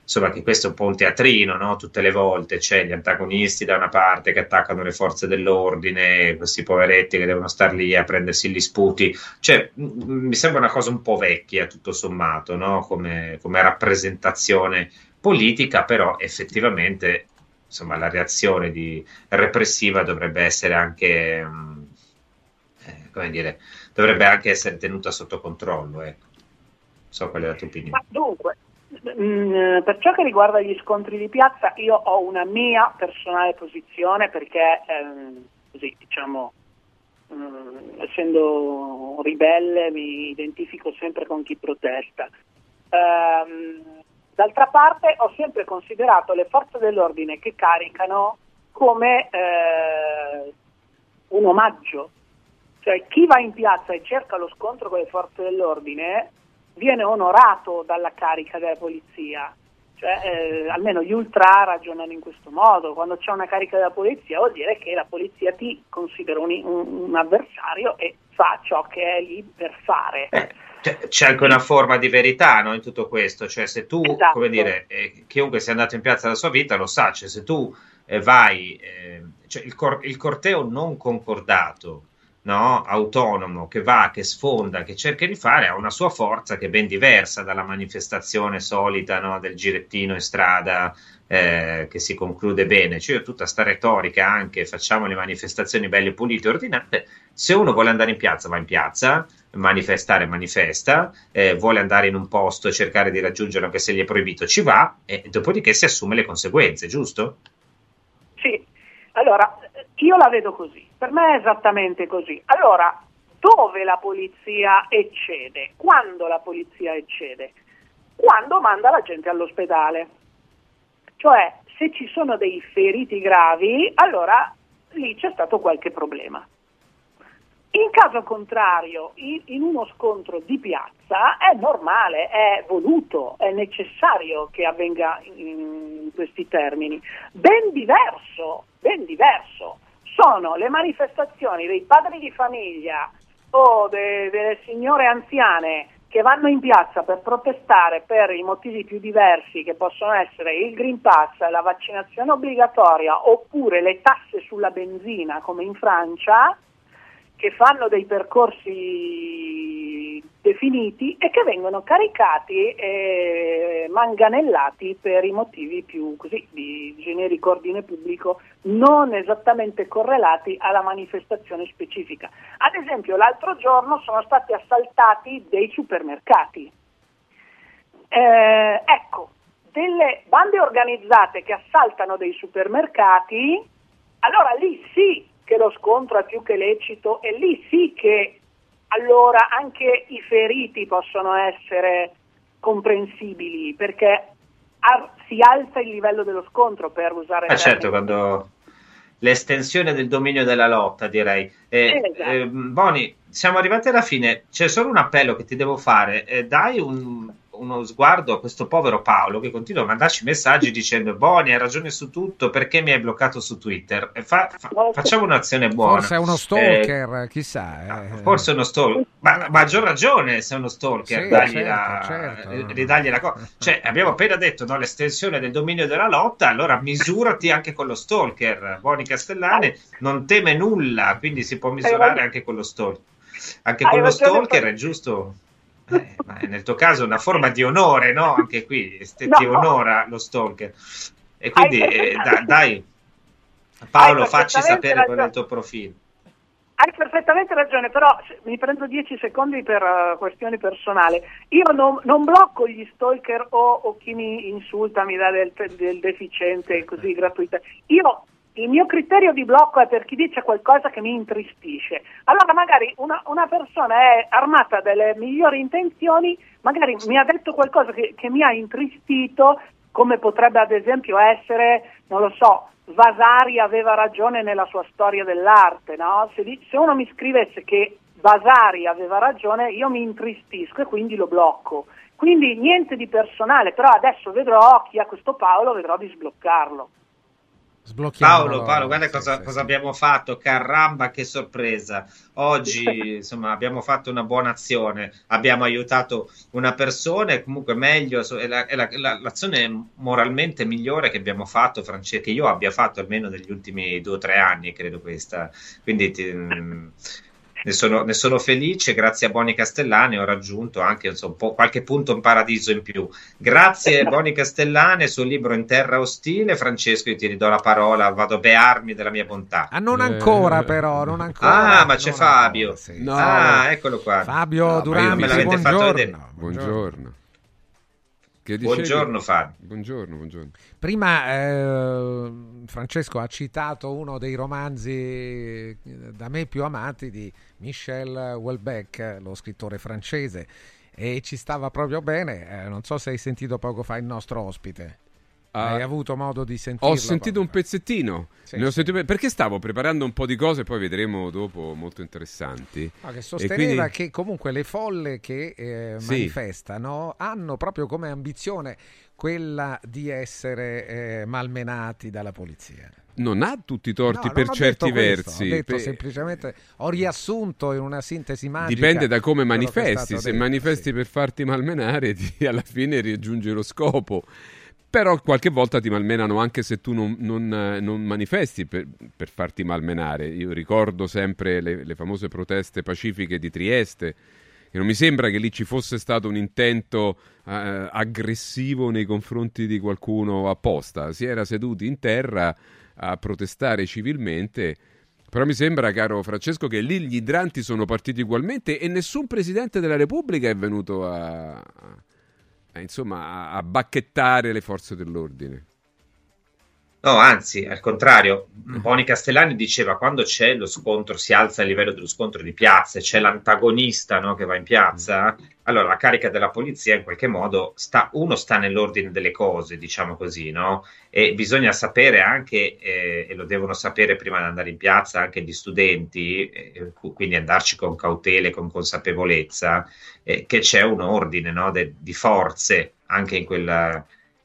insomma che questo è un po' un teatrino, no? tutte le volte c'è gli antagonisti da una parte che attaccano le forze dell'ordine, questi poveretti che devono star lì a prendersi gli sputi, cioè m- mi sembra una cosa un po' vecchia tutto sommato, no? come, come rappresentazione politica, però effettivamente insomma, la reazione di, repressiva dovrebbe essere anche, mm, eh, come dire, dovrebbe anche essere tenuta sotto controllo. Ecco. So qual è la tua opinione. Ma dunque, mh, mm, per ciò che riguarda gli scontri di piazza, io ho una mia personale posizione perché, ehm, così diciamo, mh, mm, essendo ribelle, mi identifico sempre con chi protesta. Um, D'altra parte ho sempre considerato le forze dell'ordine che caricano come eh, un omaggio, cioè chi va in piazza e cerca lo scontro con le forze dell'ordine viene onorato dalla carica della polizia, cioè, eh, almeno gli ultra ragionano in questo modo, quando c'è una carica della polizia vuol dire che la polizia ti considera un, un, un avversario e fa ciò che è lì per fare. Eh c'è anche una forma di verità no, in tutto questo, cioè se tu, esatto. come dire, eh, chiunque sia andato in piazza la sua vita lo sa, cioè se tu eh, vai, eh, cioè il, cor- il, corteo non concordato no, autonomo che va, che sfonda, che cerca di fare, ha una sua forza che è ben diversa dalla manifestazione solita no, del girettino in strada eh, che si conclude bene. Cioè, tutta sta retorica anche, facciamo le manifestazioni belle, pulite, ordinate. Se uno vuole andare in piazza, va in piazza, manifestare, manifesta, eh, vuole andare in un posto e cercare di raggiungerlo anche se gli è proibito, ci va e dopodiché si assume le conseguenze, giusto? Sì, allora io la vedo così, per me è esattamente così. Allora, dove la polizia eccede? Quando la polizia eccede? Quando manda la gente all'ospedale. Cioè, se ci sono dei feriti gravi, allora lì c'è stato qualche problema. In caso contrario, in, uno scontro di piazza è normale, è voluto, è necessario che avvenga in questi termini. Ben diverso, ben diverso sono le manifestazioni dei padri di famiglia o de, delle signore anziane che vanno in piazza per protestare per i motivi più diversi che possono essere il Green Pass, la vaccinazione obbligatoria oppure le tasse sulla benzina come in Francia che fanno dei percorsi definiti e che vengono caricati e manganellati per i motivi più così, di generico ordine pubblico non esattamente correlati alla manifestazione specifica. Ad esempio l'altro giorno sono stati assaltati dei supermercati. Eh, ecco, delle bande organizzate che assaltano dei supermercati, allora lì sì che lo scontro è più che lecito e lì sì che allora anche i feriti possono essere comprensibili perché si alza il livello dello scontro per usare... Ah, certo, quando l'estensione del dominio della lotta direi. Eh, esatto. eh, Boni, siamo arrivati alla fine, c'è solo un appello che ti devo fare, eh, dai un uno sguardo a questo povero Paolo che continua a mandarci messaggi dicendo Boni hai ragione su tutto perché mi hai bloccato su Twitter? Fa, fa, facciamo un'azione buona. Forse è uno stalker eh, chissà eh. forse è uno stalker ma maggior ragione se è uno stalker sì, dagli certo, la, certo. Eh, ridagli la cosa cioè abbiamo appena detto no, l'estensione del dominio della lotta allora misurati anche con lo stalker. Boni Castellane non teme nulla quindi si può misurare anche con lo stalker anche con lo stalker è giusto eh, ma nel tuo caso è una forma di onore, no? Anche qui ti no. onora lo stalker. E quindi eh, da, dai, Paolo, facci sapere ragione. qual è il tuo profilo. Hai perfettamente ragione, però mi prendo 10 secondi per uh, questioni personali. Io non, non, blocco gli stalker o, o, chi mi insulta, mi dà del, del deficiente così gratuita. Io il mio criterio di blocco è per chi dice qualcosa che mi intristisce. Allora magari una, una persona è armata delle migliori intenzioni, magari mi ha detto qualcosa che, che mi ha intristito, come potrebbe ad esempio essere, non lo so, Vasari aveva ragione nella sua storia dell'arte, no? se, se, uno mi scrivesse che Vasari aveva ragione, io mi intristisco e quindi lo blocco. Quindi niente di personale, però adesso vedrò chi ha questo Paolo, vedrò di sbloccarlo. Paolo, Paolo, guarda cosa, sì, cosa sì. abbiamo fatto, caramba che sorpresa. Oggi insomma abbiamo fatto una buona azione, abbiamo aiutato una persona e comunque meglio, è, la, è la, la, l'azione moralmente migliore che abbiamo fatto, Francesco, che io abbia fatto almeno negli ultimi due o tre anni, credo questa. Quindi ti, ne sono, ne sono, felice, grazie a Boni Castellane ho raggiunto anche insomma, qualche punto in paradiso in più. Grazie a Boni Castellane, sul libro In terra ostile, Francesco io ti ridò la parola, vado a bearmi della mia bontà. Ah, non ancora eh. però, non ancora. Ah, ma c'è Fabio. Ancora, sì. no, ah, eccolo qua. Fabio no, Durami, me l'avete buongiorno. fatto vedere. Buongiorno. buongiorno Fabio. Buongiorno, buongiorno. Prima eh, Francesco ha citato uno dei romanzi eh, da me più amati di Michel Houellebecq, lo scrittore francese, e ci stava proprio bene. Eh, non so se hai sentito poco fa il nostro ospite. Uh, Hai avuto modo di sentirlo? Ho sentito un pezzettino, sì, sì. Sentito, perché stavo preparando un po' di cose, poi vedremo dopo molto interessanti. No, che sosteneva quindi... che comunque le folle che eh, sì. manifestano hanno proprio come ambizione quella di essere eh, malmenati dalla polizia non ha tutti i torti no, per certi versi. Ho detto per... semplicemente, ho riassunto in una sintesi magica. Dipende da come manifesti. Se detto, manifesti per farti malmenare, ti, alla fine raggiungi lo scopo. Però qualche volta ti malmenano anche se tu non, non, non manifesti per, per, farti malmenare. Io ricordo sempre le, le, famose proteste pacifiche di Trieste, che non mi sembra che lì ci fosse stato un intento eh, aggressivo nei confronti di qualcuno apposta, si era seduti in terra a protestare civilmente. Però mi sembra, caro Francesco, che lì gli idranti sono partiti ugualmente e nessun presidente della Repubblica è venuto a, insomma, a bacchettare le forze dell'ordine. No, anzi, al contrario, Boni Castellani diceva quando c'è lo scontro, si alza il livello dello scontro di piazza, c'è l'antagonista no, che va in piazza, allora la carica della polizia in qualche modo sta, uno sta nell'ordine delle cose, diciamo così, no? E bisogna sapere anche, eh, e lo devono sapere prima di andare in piazza anche gli studenti, eh, quindi andarci con cautela e con consapevolezza, eh, che c'è un ordine no, de, di forze anche in quella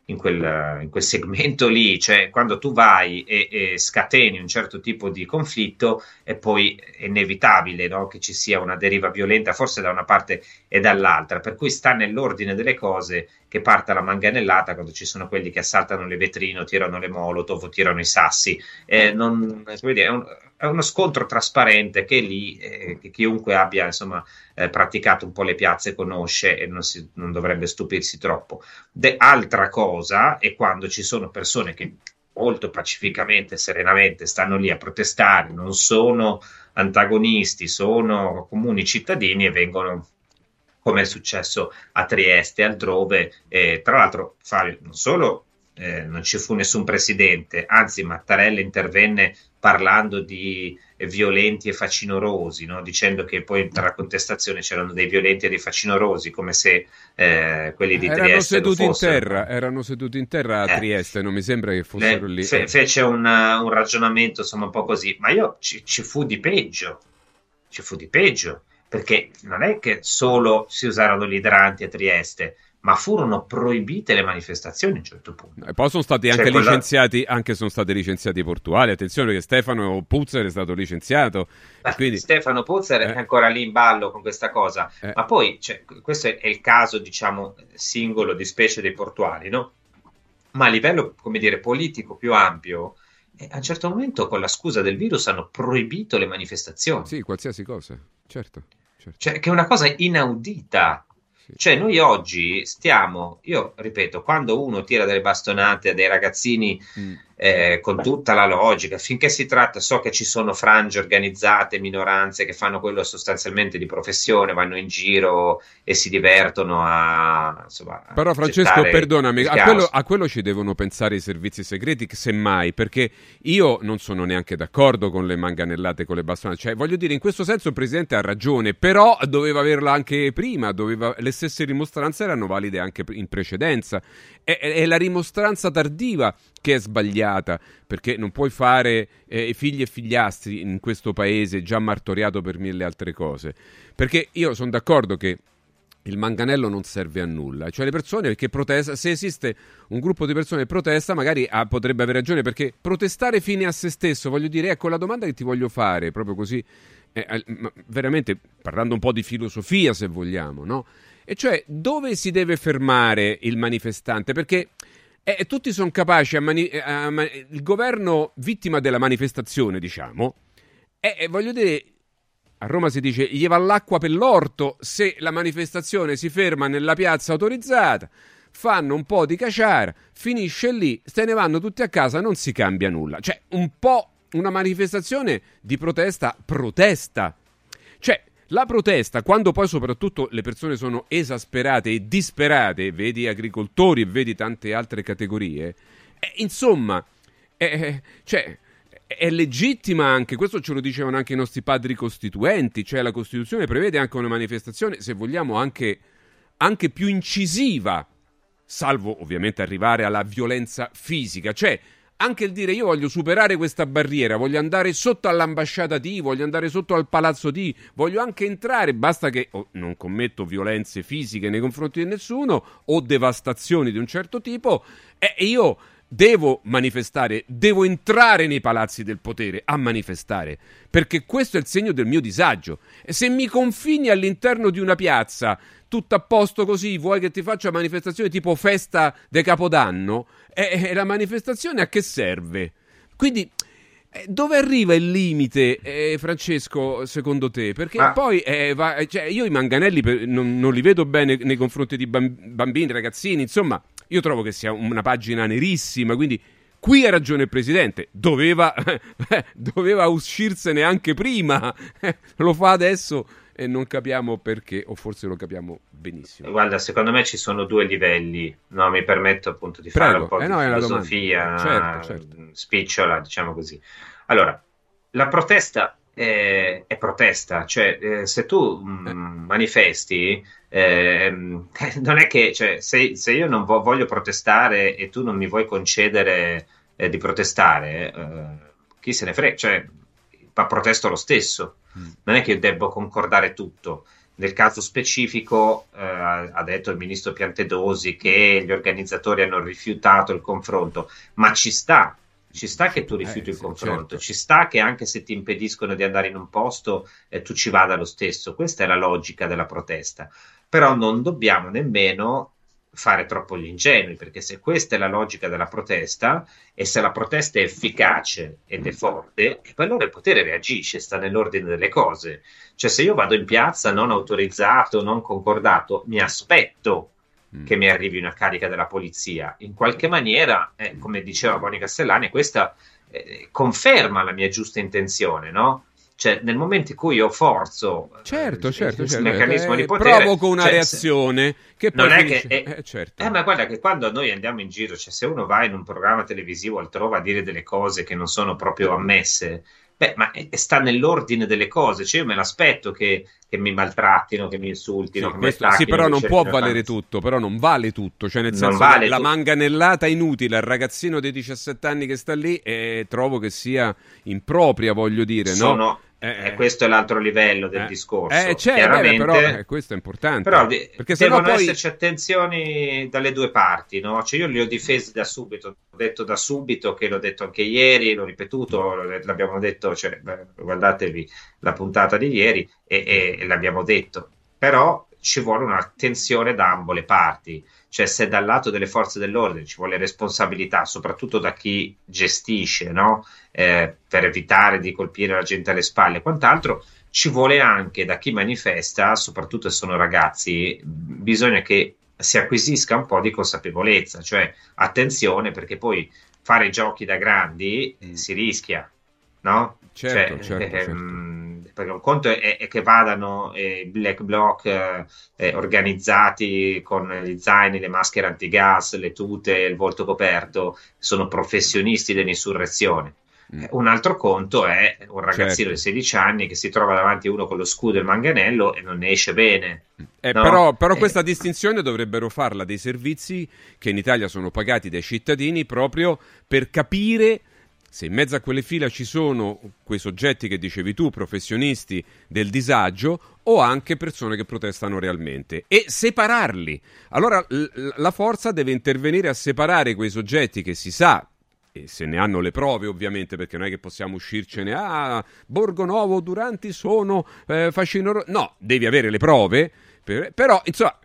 in quel, in quel, segmento lì, cioè quando tu vai e, e, scateni un certo tipo di conflitto e poi è inevitabile no? che ci sia una deriva violenta forse da una parte e dall'altra, per cui sta nell'ordine delle cose che parta la manganellata quando ci sono quelli che assaltano le vetrine, tirano le molotov, tirano i sassi, eh, non, è un, è uno scontro trasparente che lì eh, chiunque abbia insomma, eh, praticato un po' le piazze conosce e non, si, non dovrebbe stupirsi troppo. De, altra cosa è quando ci sono persone che molto pacificamente, serenamente stanno lì a protestare, non sono antagonisti, sono comuni cittadini e vengono come è successo a Trieste e altrove. Eh, tra l'altro, Fabio, non solo eh, non ci fu nessun presidente, anzi Mattarella intervenne parlando di violenti e facinorosi, no? dicendo che poi tra contestazione c'erano dei violenti e dei facinorosi, come se eh, quelli di erano Trieste seduti in terra, erano seduti in terra a eh, Trieste, non mi sembra che fossero lì. Fe- fece un, un, ragionamento insomma un po' così, ma io ci, ci fu di peggio, ci fu di peggio, perché non è che solo si usarono gli idranti a Trieste, ma furono proibite le manifestazioni a un certo punto. E poi sono stati cioè, anche quella... licenziati, anche sono stati licenziati i portuali. Attenzione che Stefano Puzzer è stato licenziato. Quindi... Stefano Puzzer eh. è ancora lì in ballo con questa cosa. Eh. Ma poi, cioè, questo è, il caso, diciamo, singolo di specie dei portuali, no? Ma a livello, come dire, politico più ampio, eh, a un certo momento, con la scusa del virus, hanno proibito le manifestazioni. Sì, qualsiasi cosa, certo. certo. Cioè, che è una cosa inaudita cioè, noi oggi stiamo, io ripeto, quando uno tira delle bastonate a dei ragazzini mm eh, con tutta la logica, finché si tratta, so che ci sono frange organizzate, minoranze che fanno quello sostanzialmente di professione, vanno in giro e si divertono a... Insomma, Però Francesco, perdonami, a quello, a quello, ci devono pensare i servizi segreti, semmai, perché io non sono neanche d'accordo con le manganellate, con le bastonate, cioè voglio dire, in questo senso il Presidente ha ragione, però doveva averla anche prima, doveva, le stesse rimostranze erano valide anche in precedenza, è, è la rimostranza tardiva che è sbagliata, perché non puoi fare eh, figli e figliastri in questo paese già martoriato per mille altre cose. Perché io sono d'accordo che il manganello non serve a nulla, cioè le persone che protestano, se esiste un gruppo di persone che protesta, magari ah, potrebbe avere ragione, perché protestare fine a se stesso, voglio dire, ecco la domanda che ti voglio fare, proprio così, eh, veramente parlando un po' di filosofia se vogliamo, no? E cioè dove si deve fermare il manifestante? Perché e tutti sono capaci a, mani- a man- il governo vittima della manifestazione, diciamo. E, e voglio dire, a Roma si dice gli va l'acqua per l'orto se la manifestazione si ferma nella piazza autorizzata, fanno un po' di caciara, finisce lì, se ne vanno tutti a casa, non si cambia nulla. Cioè, un po' una manifestazione di protesta, protesta. Cioè, la protesta, quando poi soprattutto le persone sono esasperate e disperate, vedi agricoltori e vedi tante altre categorie, eh, insomma, eh, cioè, è legittima anche, questo ce lo dicevano anche i nostri padri costituenti, cioè la Costituzione prevede anche una manifestazione, se vogliamo, anche, anche più incisiva, salvo ovviamente arrivare alla violenza fisica, cioè anche il dire io voglio superare questa barriera, voglio andare sotto all'ambasciata D, voglio andare sotto al palazzo D, voglio anche entrare, basta che oh, non commetto violenze fisiche nei confronti di nessuno o devastazioni di un certo tipo, e io devo manifestare, devo entrare nei palazzi del potere a manifestare, perché questo è il segno del mio disagio. E se mi confini all'interno di una piazza, tutto a posto così, vuoi che ti faccia manifestazione tipo festa de Capodanno? E, e la manifestazione a che serve? Quindi eh, dove arriva il limite, eh, Francesco, secondo te? Perché ah. poi eh, va, cioè, io i manganelli per, non, non, li vedo bene nei confronti di bambini, ragazzini, insomma, io trovo che sia una pagina nerissima, quindi qui ha ragione il Presidente, doveva, doveva uscirsene anche prima, lo fa adesso e non capiamo perché, o forse lo capiamo benissimo. Guarda, secondo me ci sono due livelli, no, mi permetto appunto di Prego. fare un po' eh di no, filosofia certo, certo. spicciola, diciamo così. Allora, la protesta è, è protesta, cioè eh, se tu mh, mm, eh. manifesti, eh, non è che cioè, se, se, io non vo- voglio protestare e tu non mi vuoi concedere eh, di protestare, eh, chi se ne frega, cioè, ma protesto lo stesso, mm. Non è che io debbo concordare tutto. Nel caso specifico eh, ha detto il ministro Piantedosi che gli organizzatori hanno rifiutato il confronto, ma ci sta ci sta che tu rifiuti eh, il sì, confronto, certo. ci sta che anche se ti impediscono di andare in un posto eh, tu ci vada lo stesso. Questa è la logica della protesta. Però non dobbiamo nemmeno fare troppo gli ingenui, perché se questa è la logica della protesta e se la protesta è efficace ed è forte, poi allora il potere reagisce, sta nell'ordine delle cose. Cioè se io vado in piazza non autorizzato, non concordato, mi aspetto Mm. che mi arrivi una carica della polizia. In qualche maniera, eh, come diceva Boni Castellani, questa eh, conferma la mia giusta intenzione, no? Cioè, nel momento in cui io forzo certo, il, certo, il certo, meccanismo eh, di potere, provoco una cioè, reazione che poi non è che è, eh, certo. eh, ma guarda che quando noi andiamo in giro, cioè se uno va in un programma televisivo altrove a dire delle cose che non sono proprio ammesse, Beh, ma sta nell'ordine delle cose, cioè io me l'aspetto che, che mi maltrattino, che mi insultino. Sì, che questo, mi sì però non può valere tutto, però non vale tutto, cioè nel senso vale la tu... manganellata inutile al ragazzino dei 17 anni che sta lì e trovo che sia impropria, voglio dire, Sono... no? Eh, eh, questo è l'altro livello del eh, discorso. Eh, c'è, Chiaramente, beh, però questo è importante. Però de- perché devono poi... esserci attenzioni dalle due parti. No? Cioè io li ho difesi da subito, ho detto da subito che l'ho detto anche ieri, l'ho ripetuto, l'abbiamo detto, cioè, beh, guardatevi la puntata di ieri e, e l'abbiamo detto. Però ci vuole un'attenzione da ambo le parti. Cioè, se dal lato delle forze dell'ordine ci vuole responsabilità, soprattutto da chi gestisce, no? eh, per evitare di colpire la gente alle spalle e quant'altro, ci vuole anche da chi manifesta, soprattutto se sono ragazzi, bisogna che si acquisisca un po' di consapevolezza, cioè attenzione perché poi fare giochi da grandi mm. si rischia, no? Certo, cioè, certo, ehm, certo perché un conto è, è che vadano i eh, black bloc eh, eh, organizzati con gli zaini, le maschere antigas, le tute, il volto coperto, sono professionisti dell'insurrezione. Mm. Un altro conto è un ragazzino certo. di 16 anni che si trova davanti a uno con lo scudo e il manganello e non ne esce bene. Eh, no? Però, però eh. questa distinzione dovrebbero farla dei servizi che in Italia sono pagati dai cittadini proprio per capire se in mezzo a quelle fila ci sono quei soggetti che dicevi tu, professionisti del disagio, o anche persone che protestano realmente, e separarli. Allora l- la forza deve intervenire a separare quei soggetti che si sa, e se ne hanno le prove ovviamente, perché non è che possiamo uscircene, ah, Borgonovo, Duranti sono eh, fascinorosi. No, devi avere le prove però, insomma,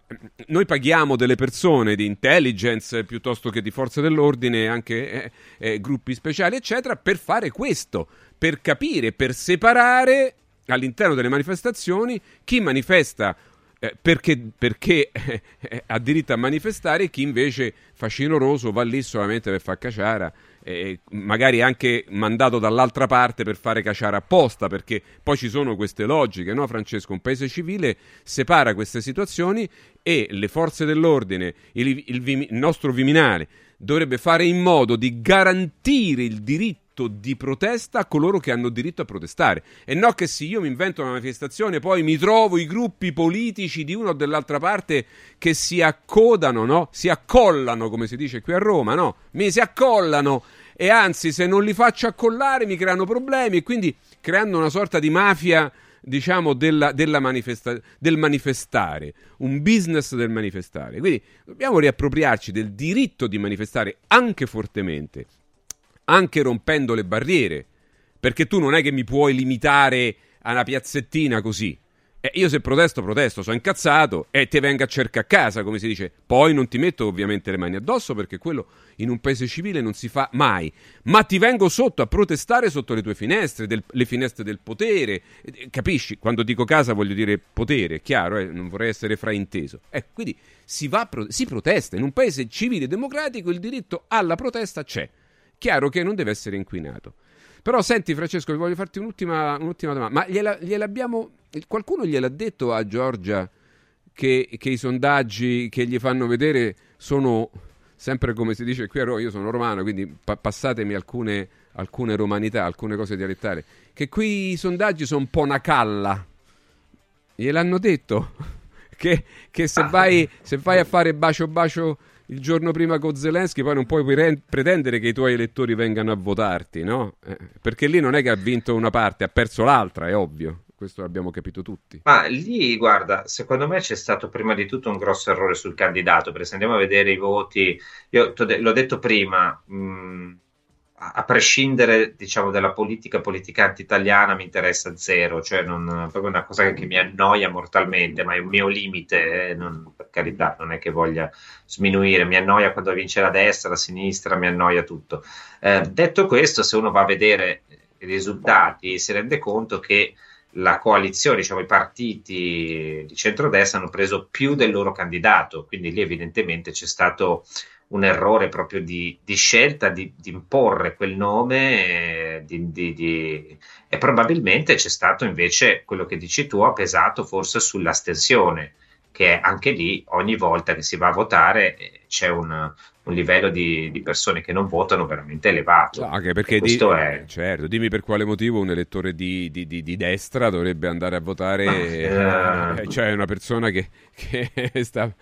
noi paghiamo delle persone di intelligence piuttosto che di forze dell'ordine, anche eh, eh, gruppi speciali, eccetera, per fare questo, per capire, per separare all'interno delle manifestazioni chi manifesta eh, perché, perché eh, ha diritto a manifestare e chi invece facinoroso va lì solamente per far caciara eh, magari anche mandato dall'altra parte per fare cacciare apposta, perché poi ci sono queste logiche, no Francesco? Un paese civile separa queste situazioni e le forze dell'ordine, il, il, il, nostro Viminale, dovrebbe fare in modo di garantire il diritto di protesta a coloro che hanno diritto a protestare e no che se io mi invento una manifestazione poi mi trovo i gruppi politici di una o dell'altra parte che si accodano, no? Si accollano, come si dice qui a Roma, no? Mi si accollano e anzi se non li faccio accollare mi creano problemi e quindi creando una sorta di mafia diciamo, della, della manifesta- del manifestare, un business del manifestare. Quindi dobbiamo riappropriarci del diritto di manifestare anche fortemente, anche rompendo le barriere, perché tu non è che mi puoi limitare a una piazzettina così. Eh, io se protesto, protesto, sono incazzato e te venga a cercare a casa, come si dice. Poi non ti metto ovviamente le mani addosso perché quello in un paese civile non si fa mai. Ma ti vengo sotto a protestare sotto le tue finestre, del, le finestre del potere. Eh, capisci? Quando dico casa voglio dire potere, è chiaro, eh? non vorrei essere frainteso. Eh, quindi si, va, si protesta. In un paese civile e democratico il diritto alla protesta c'è. Chiaro che non deve essere inquinato. Però senti Francesco, voglio farti un'ultima, un'ultima domanda. Ma gliela, gliel'abbiamo, qualcuno gliel'ha detto a Giorgia che, che, i sondaggi che gli fanno vedere sono sempre come si dice qui a Roma, io sono romano, quindi pa- passatemi alcune, alcune romanità, alcune cose dialettali, che qui i sondaggi sono un po' una calla. Gliel'hanno detto? che, che se, vai, se vai a fare bacio bacio il giorno prima con Zelensky, poi non puoi pretendere che i tuoi elettori vengano a votarti, no? Eh, perché lì non è che ha vinto una parte, ha perso l'altra, è ovvio. Questo l'abbiamo capito tutti. Ma lì, guarda, secondo me c'è stato prima di tutto un grosso errore sul candidato, perché se andiamo a vedere i voti, io l'ho detto prima, mh, a prescindere diciamo, dalla politica politicante italiana mi interessa zero, cioè non, è proprio una cosa che mi annoia mortalmente, ma è un mio limite, eh, non, per carità, non è che voglia sminuire, mi annoia quando vince la destra, la sinistra, mi annoia tutto. Eh, detto questo, se uno va a vedere i risultati si rende conto che la coalizione, diciamo i partiti di centrodestra hanno preso più del loro candidato, quindi lì evidentemente c'è stato un errore proprio di, di scelta di, di, imporre quel nome eh, di, e probabilmente c'è stato invece quello che dici tu ha pesato forse sull'astensione che anche lì ogni volta che si va a votare eh, c'è un, un livello di, di, persone che non votano veramente elevato. No, anche perché di, è... certo, dimmi per quale motivo un elettore di, di, di destra dovrebbe andare a votare, ah, eh, cioè una persona che, che sta,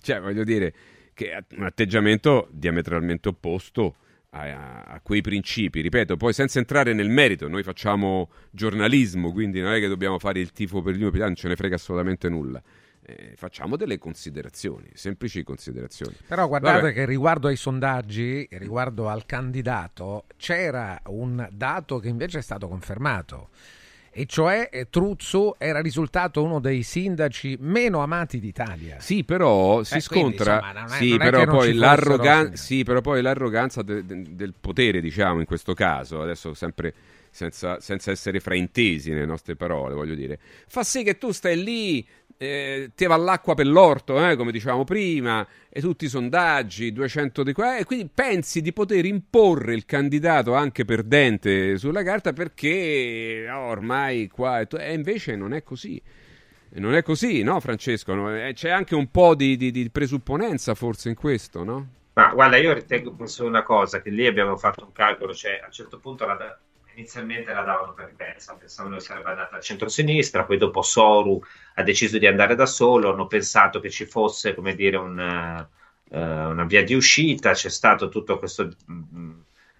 cioè voglio dire, che ha un atteggiamento diametralmente opposto a, a, quei principi, ripeto, poi senza entrare nel merito, noi facciamo giornalismo, quindi non è che dobbiamo fare il tifo per gli non ce ne frega assolutamente nulla. Eh, facciamo delle considerazioni, semplici considerazioni. Però guardate Vabbè. che riguardo ai sondaggi, riguardo al candidato, c'era un dato che invece è stato confermato e cioè eh, Truzzo era risultato uno dei sindaci meno amati d'Italia. Sì, però si eh, scontra. Quindi, insomma, è, sì, però poi l'arrogan- sì, però poi l'arroganza de- de- del potere, diciamo, in questo caso, adesso sempre senza, senza, essere fraintesi nelle nostre parole, voglio dire, fa sì che tu stai lì eh, te va l'acqua per l'orto, eh, come dicevamo prima, e tutti i sondaggi, 200 di qua, e quindi pensi di poter imporre il candidato anche perdente sulla carta perché oh, ormai qua e, e invece non è così. Non è così, no, Francesco? Eh, c'è anche un po' di, di, di presupponenza forse in questo, no? Ma guarda, io ritengo solo una cosa, che lì abbiamo fatto un calcolo, cioè a un certo punto la, inizialmente la davano per persa, pensavano che sarebbe andata al centro-sinistra, poi dopo Soru ha deciso di andare da solo, hanno pensato che ci fosse, come dire, un, uh, una via di uscita, c'è stato tutto questo mm,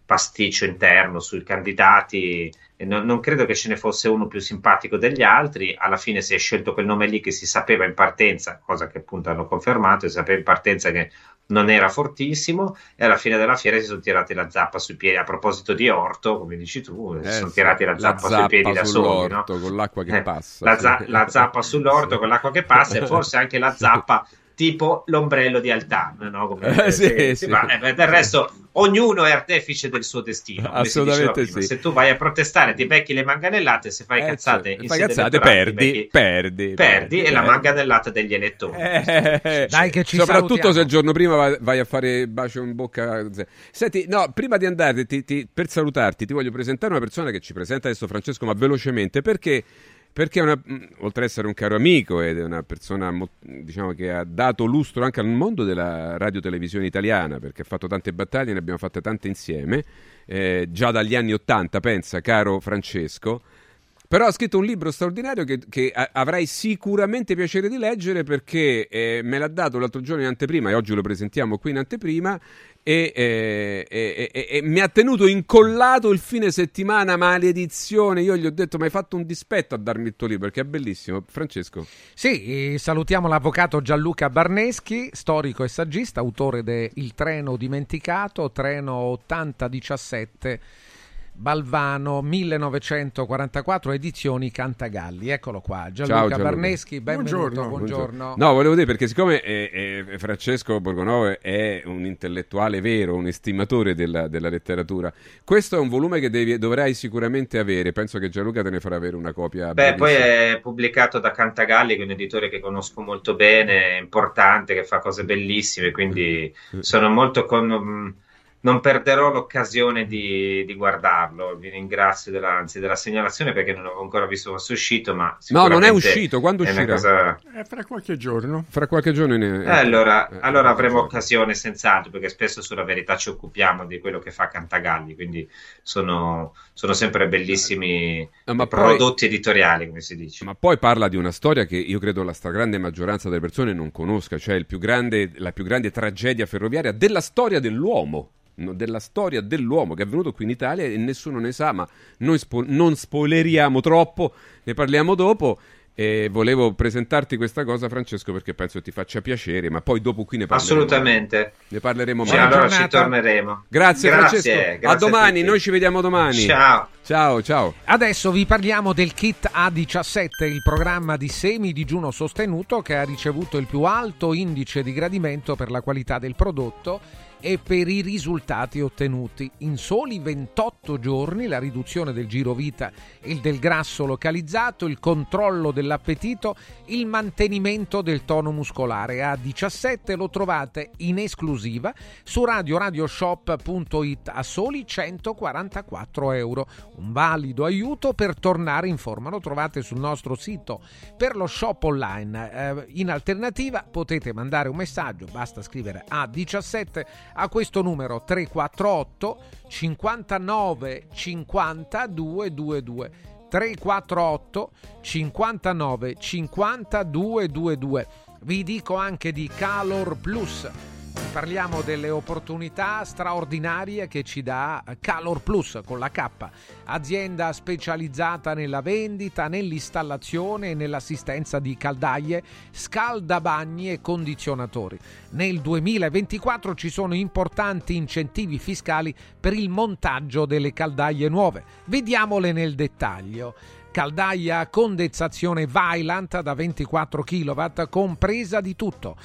pasticcio interno sui candidati non, non, credo che ce ne fosse uno più simpatico degli altri, alla fine si è scelto quel nome lì che si sapeva in partenza, cosa che appunto hanno confermato, si sapeva in partenza che non era fortissimo e alla fine della fiera si sono tirati la zappa sui piedi. A proposito di orto, come dici tu, eh, si sono tirati la zappa, la zappa sui piedi da soli. No? Con l'acqua che eh, passa. La, za- la, zappa sull'orto con l'acqua che passa e forse anche la zappa tipo l'ombrello di Altan, no? Come, eh, sì, sì, sì. Ma, eh, del resto ognuno è artefice del suo destino. Assolutamente sì. Se tu vai a protestare, ti becchi le manganellate, se fai eh, cazzate, cioè, fai cazzate perdi, becchi, perdi, perdi, perdi, e la manganellata degli elettori. Eh, Dai che ci Soprattutto salutiamo. se il giorno prima vai, vai, a fare bacio in bocca. Senti, no, prima di andare, ti, ti, per salutarti, ti voglio presentare una persona che ci presenta adesso Francesco, ma velocemente, perché perché una, oltre ad essere un caro amico ed è una persona diciamo, che ha dato lustro anche al mondo della radio-televisione italiana, perché ha fatto tante battaglie, ne abbiamo fatte tante insieme, eh, già dagli anni Ottanta, pensa, caro Francesco, Però ha scritto un libro straordinario che, che avrai sicuramente piacere di leggere perché eh, me l'ha dato l'altro giorno in anteprima e oggi lo presentiamo qui in anteprima e, e, e, e, mi ha tenuto incollato il fine settimana maledizione. Io gli ho detto ma hai fatto un dispetto a darmi il tuo libro perché è bellissimo. Francesco? Sì salutiamo l'avvocato Gianluca Barneschi storico e saggista autore de Il treno dimenticato treno 8017 Balvano 1944 edizioni Cantagalli eccolo qua Gianluca Ciao, Barneschi benvenuto buongiorno. buongiorno. no volevo dire perché siccome eh, eh, Francesco Borgonovo è un intellettuale vero un estimatore della, della letteratura questo è un volume che devi, dovrai sicuramente avere penso che Gianluca te ne farà avere una copia beh bellissima. poi è pubblicato da Cantagalli che è un editore che conosco molto bene importante che fa cose bellissime quindi sono molto con non perderò l'occasione di, di, guardarlo. Vi ringrazio della, anzi, della segnalazione perché non ho ancora visto è uscito. Ma no, non è uscito. Quando uscirà? Cosa... Eh, fra qualche giorno. Fra qualche giorno. Ne... Eh, allora, eh, allora avremo occasione senz'altro perché spesso sulla verità ci occupiamo di quello che fa Cantagalli. Quindi sono, sono sempre bellissimi no, prodotti poi, editoriali, come si dice. Ma poi parla di una storia che io credo la stragrande maggioranza delle persone non conosca, cioè più grande, la più grande tragedia ferroviaria della storia dell'uomo della storia dell'uomo che è venuto qui in Italia e nessuno ne sa, ma noi spo- non spoileriamo troppo, ne parliamo dopo. E volevo presentarti questa cosa, Francesco, perché penso ti faccia piacere, ma poi dopo qui ne parleremo. Assolutamente. Ne parleremo meglio. allora ci torneremo. Grazie, grazie Francesco. Grazie a domani, a noi ci vediamo domani. Ciao. Ciao, ciao. Adesso vi parliamo del kit A17, il programma di semi digiuno sostenuto che ha ricevuto il più alto indice di gradimento per la qualità del prodotto e per i risultati ottenuti. In soli 28 giorni la riduzione del giro vita e del grasso localizzato, il controllo dell'appetito, il mantenimento del tono muscolare. A 17 lo trovate in esclusiva su radioradioshop.it a soli 144 euro. Un valido aiuto per tornare in forma. Lo trovate sul nostro sito per lo shop online. Eh, in alternativa potete mandare un messaggio, basta scrivere a 17 a questo numero 348 59 50 222 348 59 50 222 vi dico anche di Calor Plus Parliamo delle opportunità straordinarie che ci dà Calor Plus con la K, azienda specializzata nella vendita, nell'installazione e nell'assistenza di caldaie, scaldabagni e condizionatori. Nel 2024 ci sono importanti incentivi fiscali per il montaggio delle caldaie nuove. Vediamole nel dettaglio caldaia a condensazione Vylant da 24 kW compresa di tutto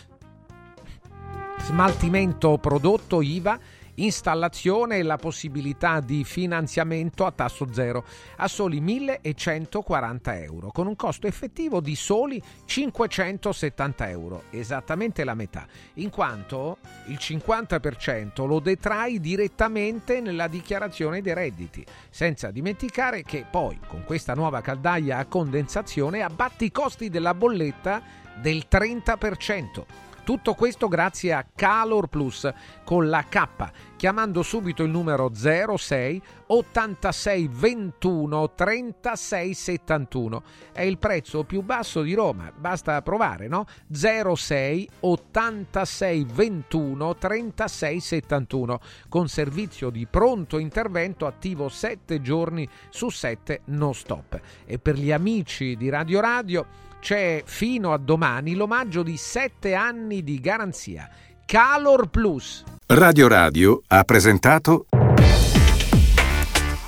smaltimento prodotto IVA, installazione e la possibilità di finanziamento a tasso zero a soli 1140 euro, con un costo effettivo di soli 570 euro, esattamente la metà, in quanto il 50% lo detrai direttamente nella dichiarazione dei redditi, senza dimenticare che poi con questa nuova caldaia a condensazione abbatti i costi della bolletta del 30%. Tutto questo grazie a Calor Plus con la K, chiamando subito il numero 06 86 21 36 71. È il prezzo più basso di Roma, basta provare, no? 06 86 21 36 71 con servizio di pronto intervento attivo 7 giorni su 7 non stop. E per gli amici di Radio Radio c'è fino a domani l'omaggio di 7 anni di garanzia. Calor Plus. Radio Radio ha presentato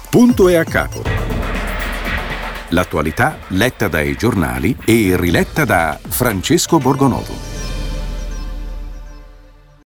Punto e a capo. L'attualità letta dai giornali e riletta da Francesco Borgonovo.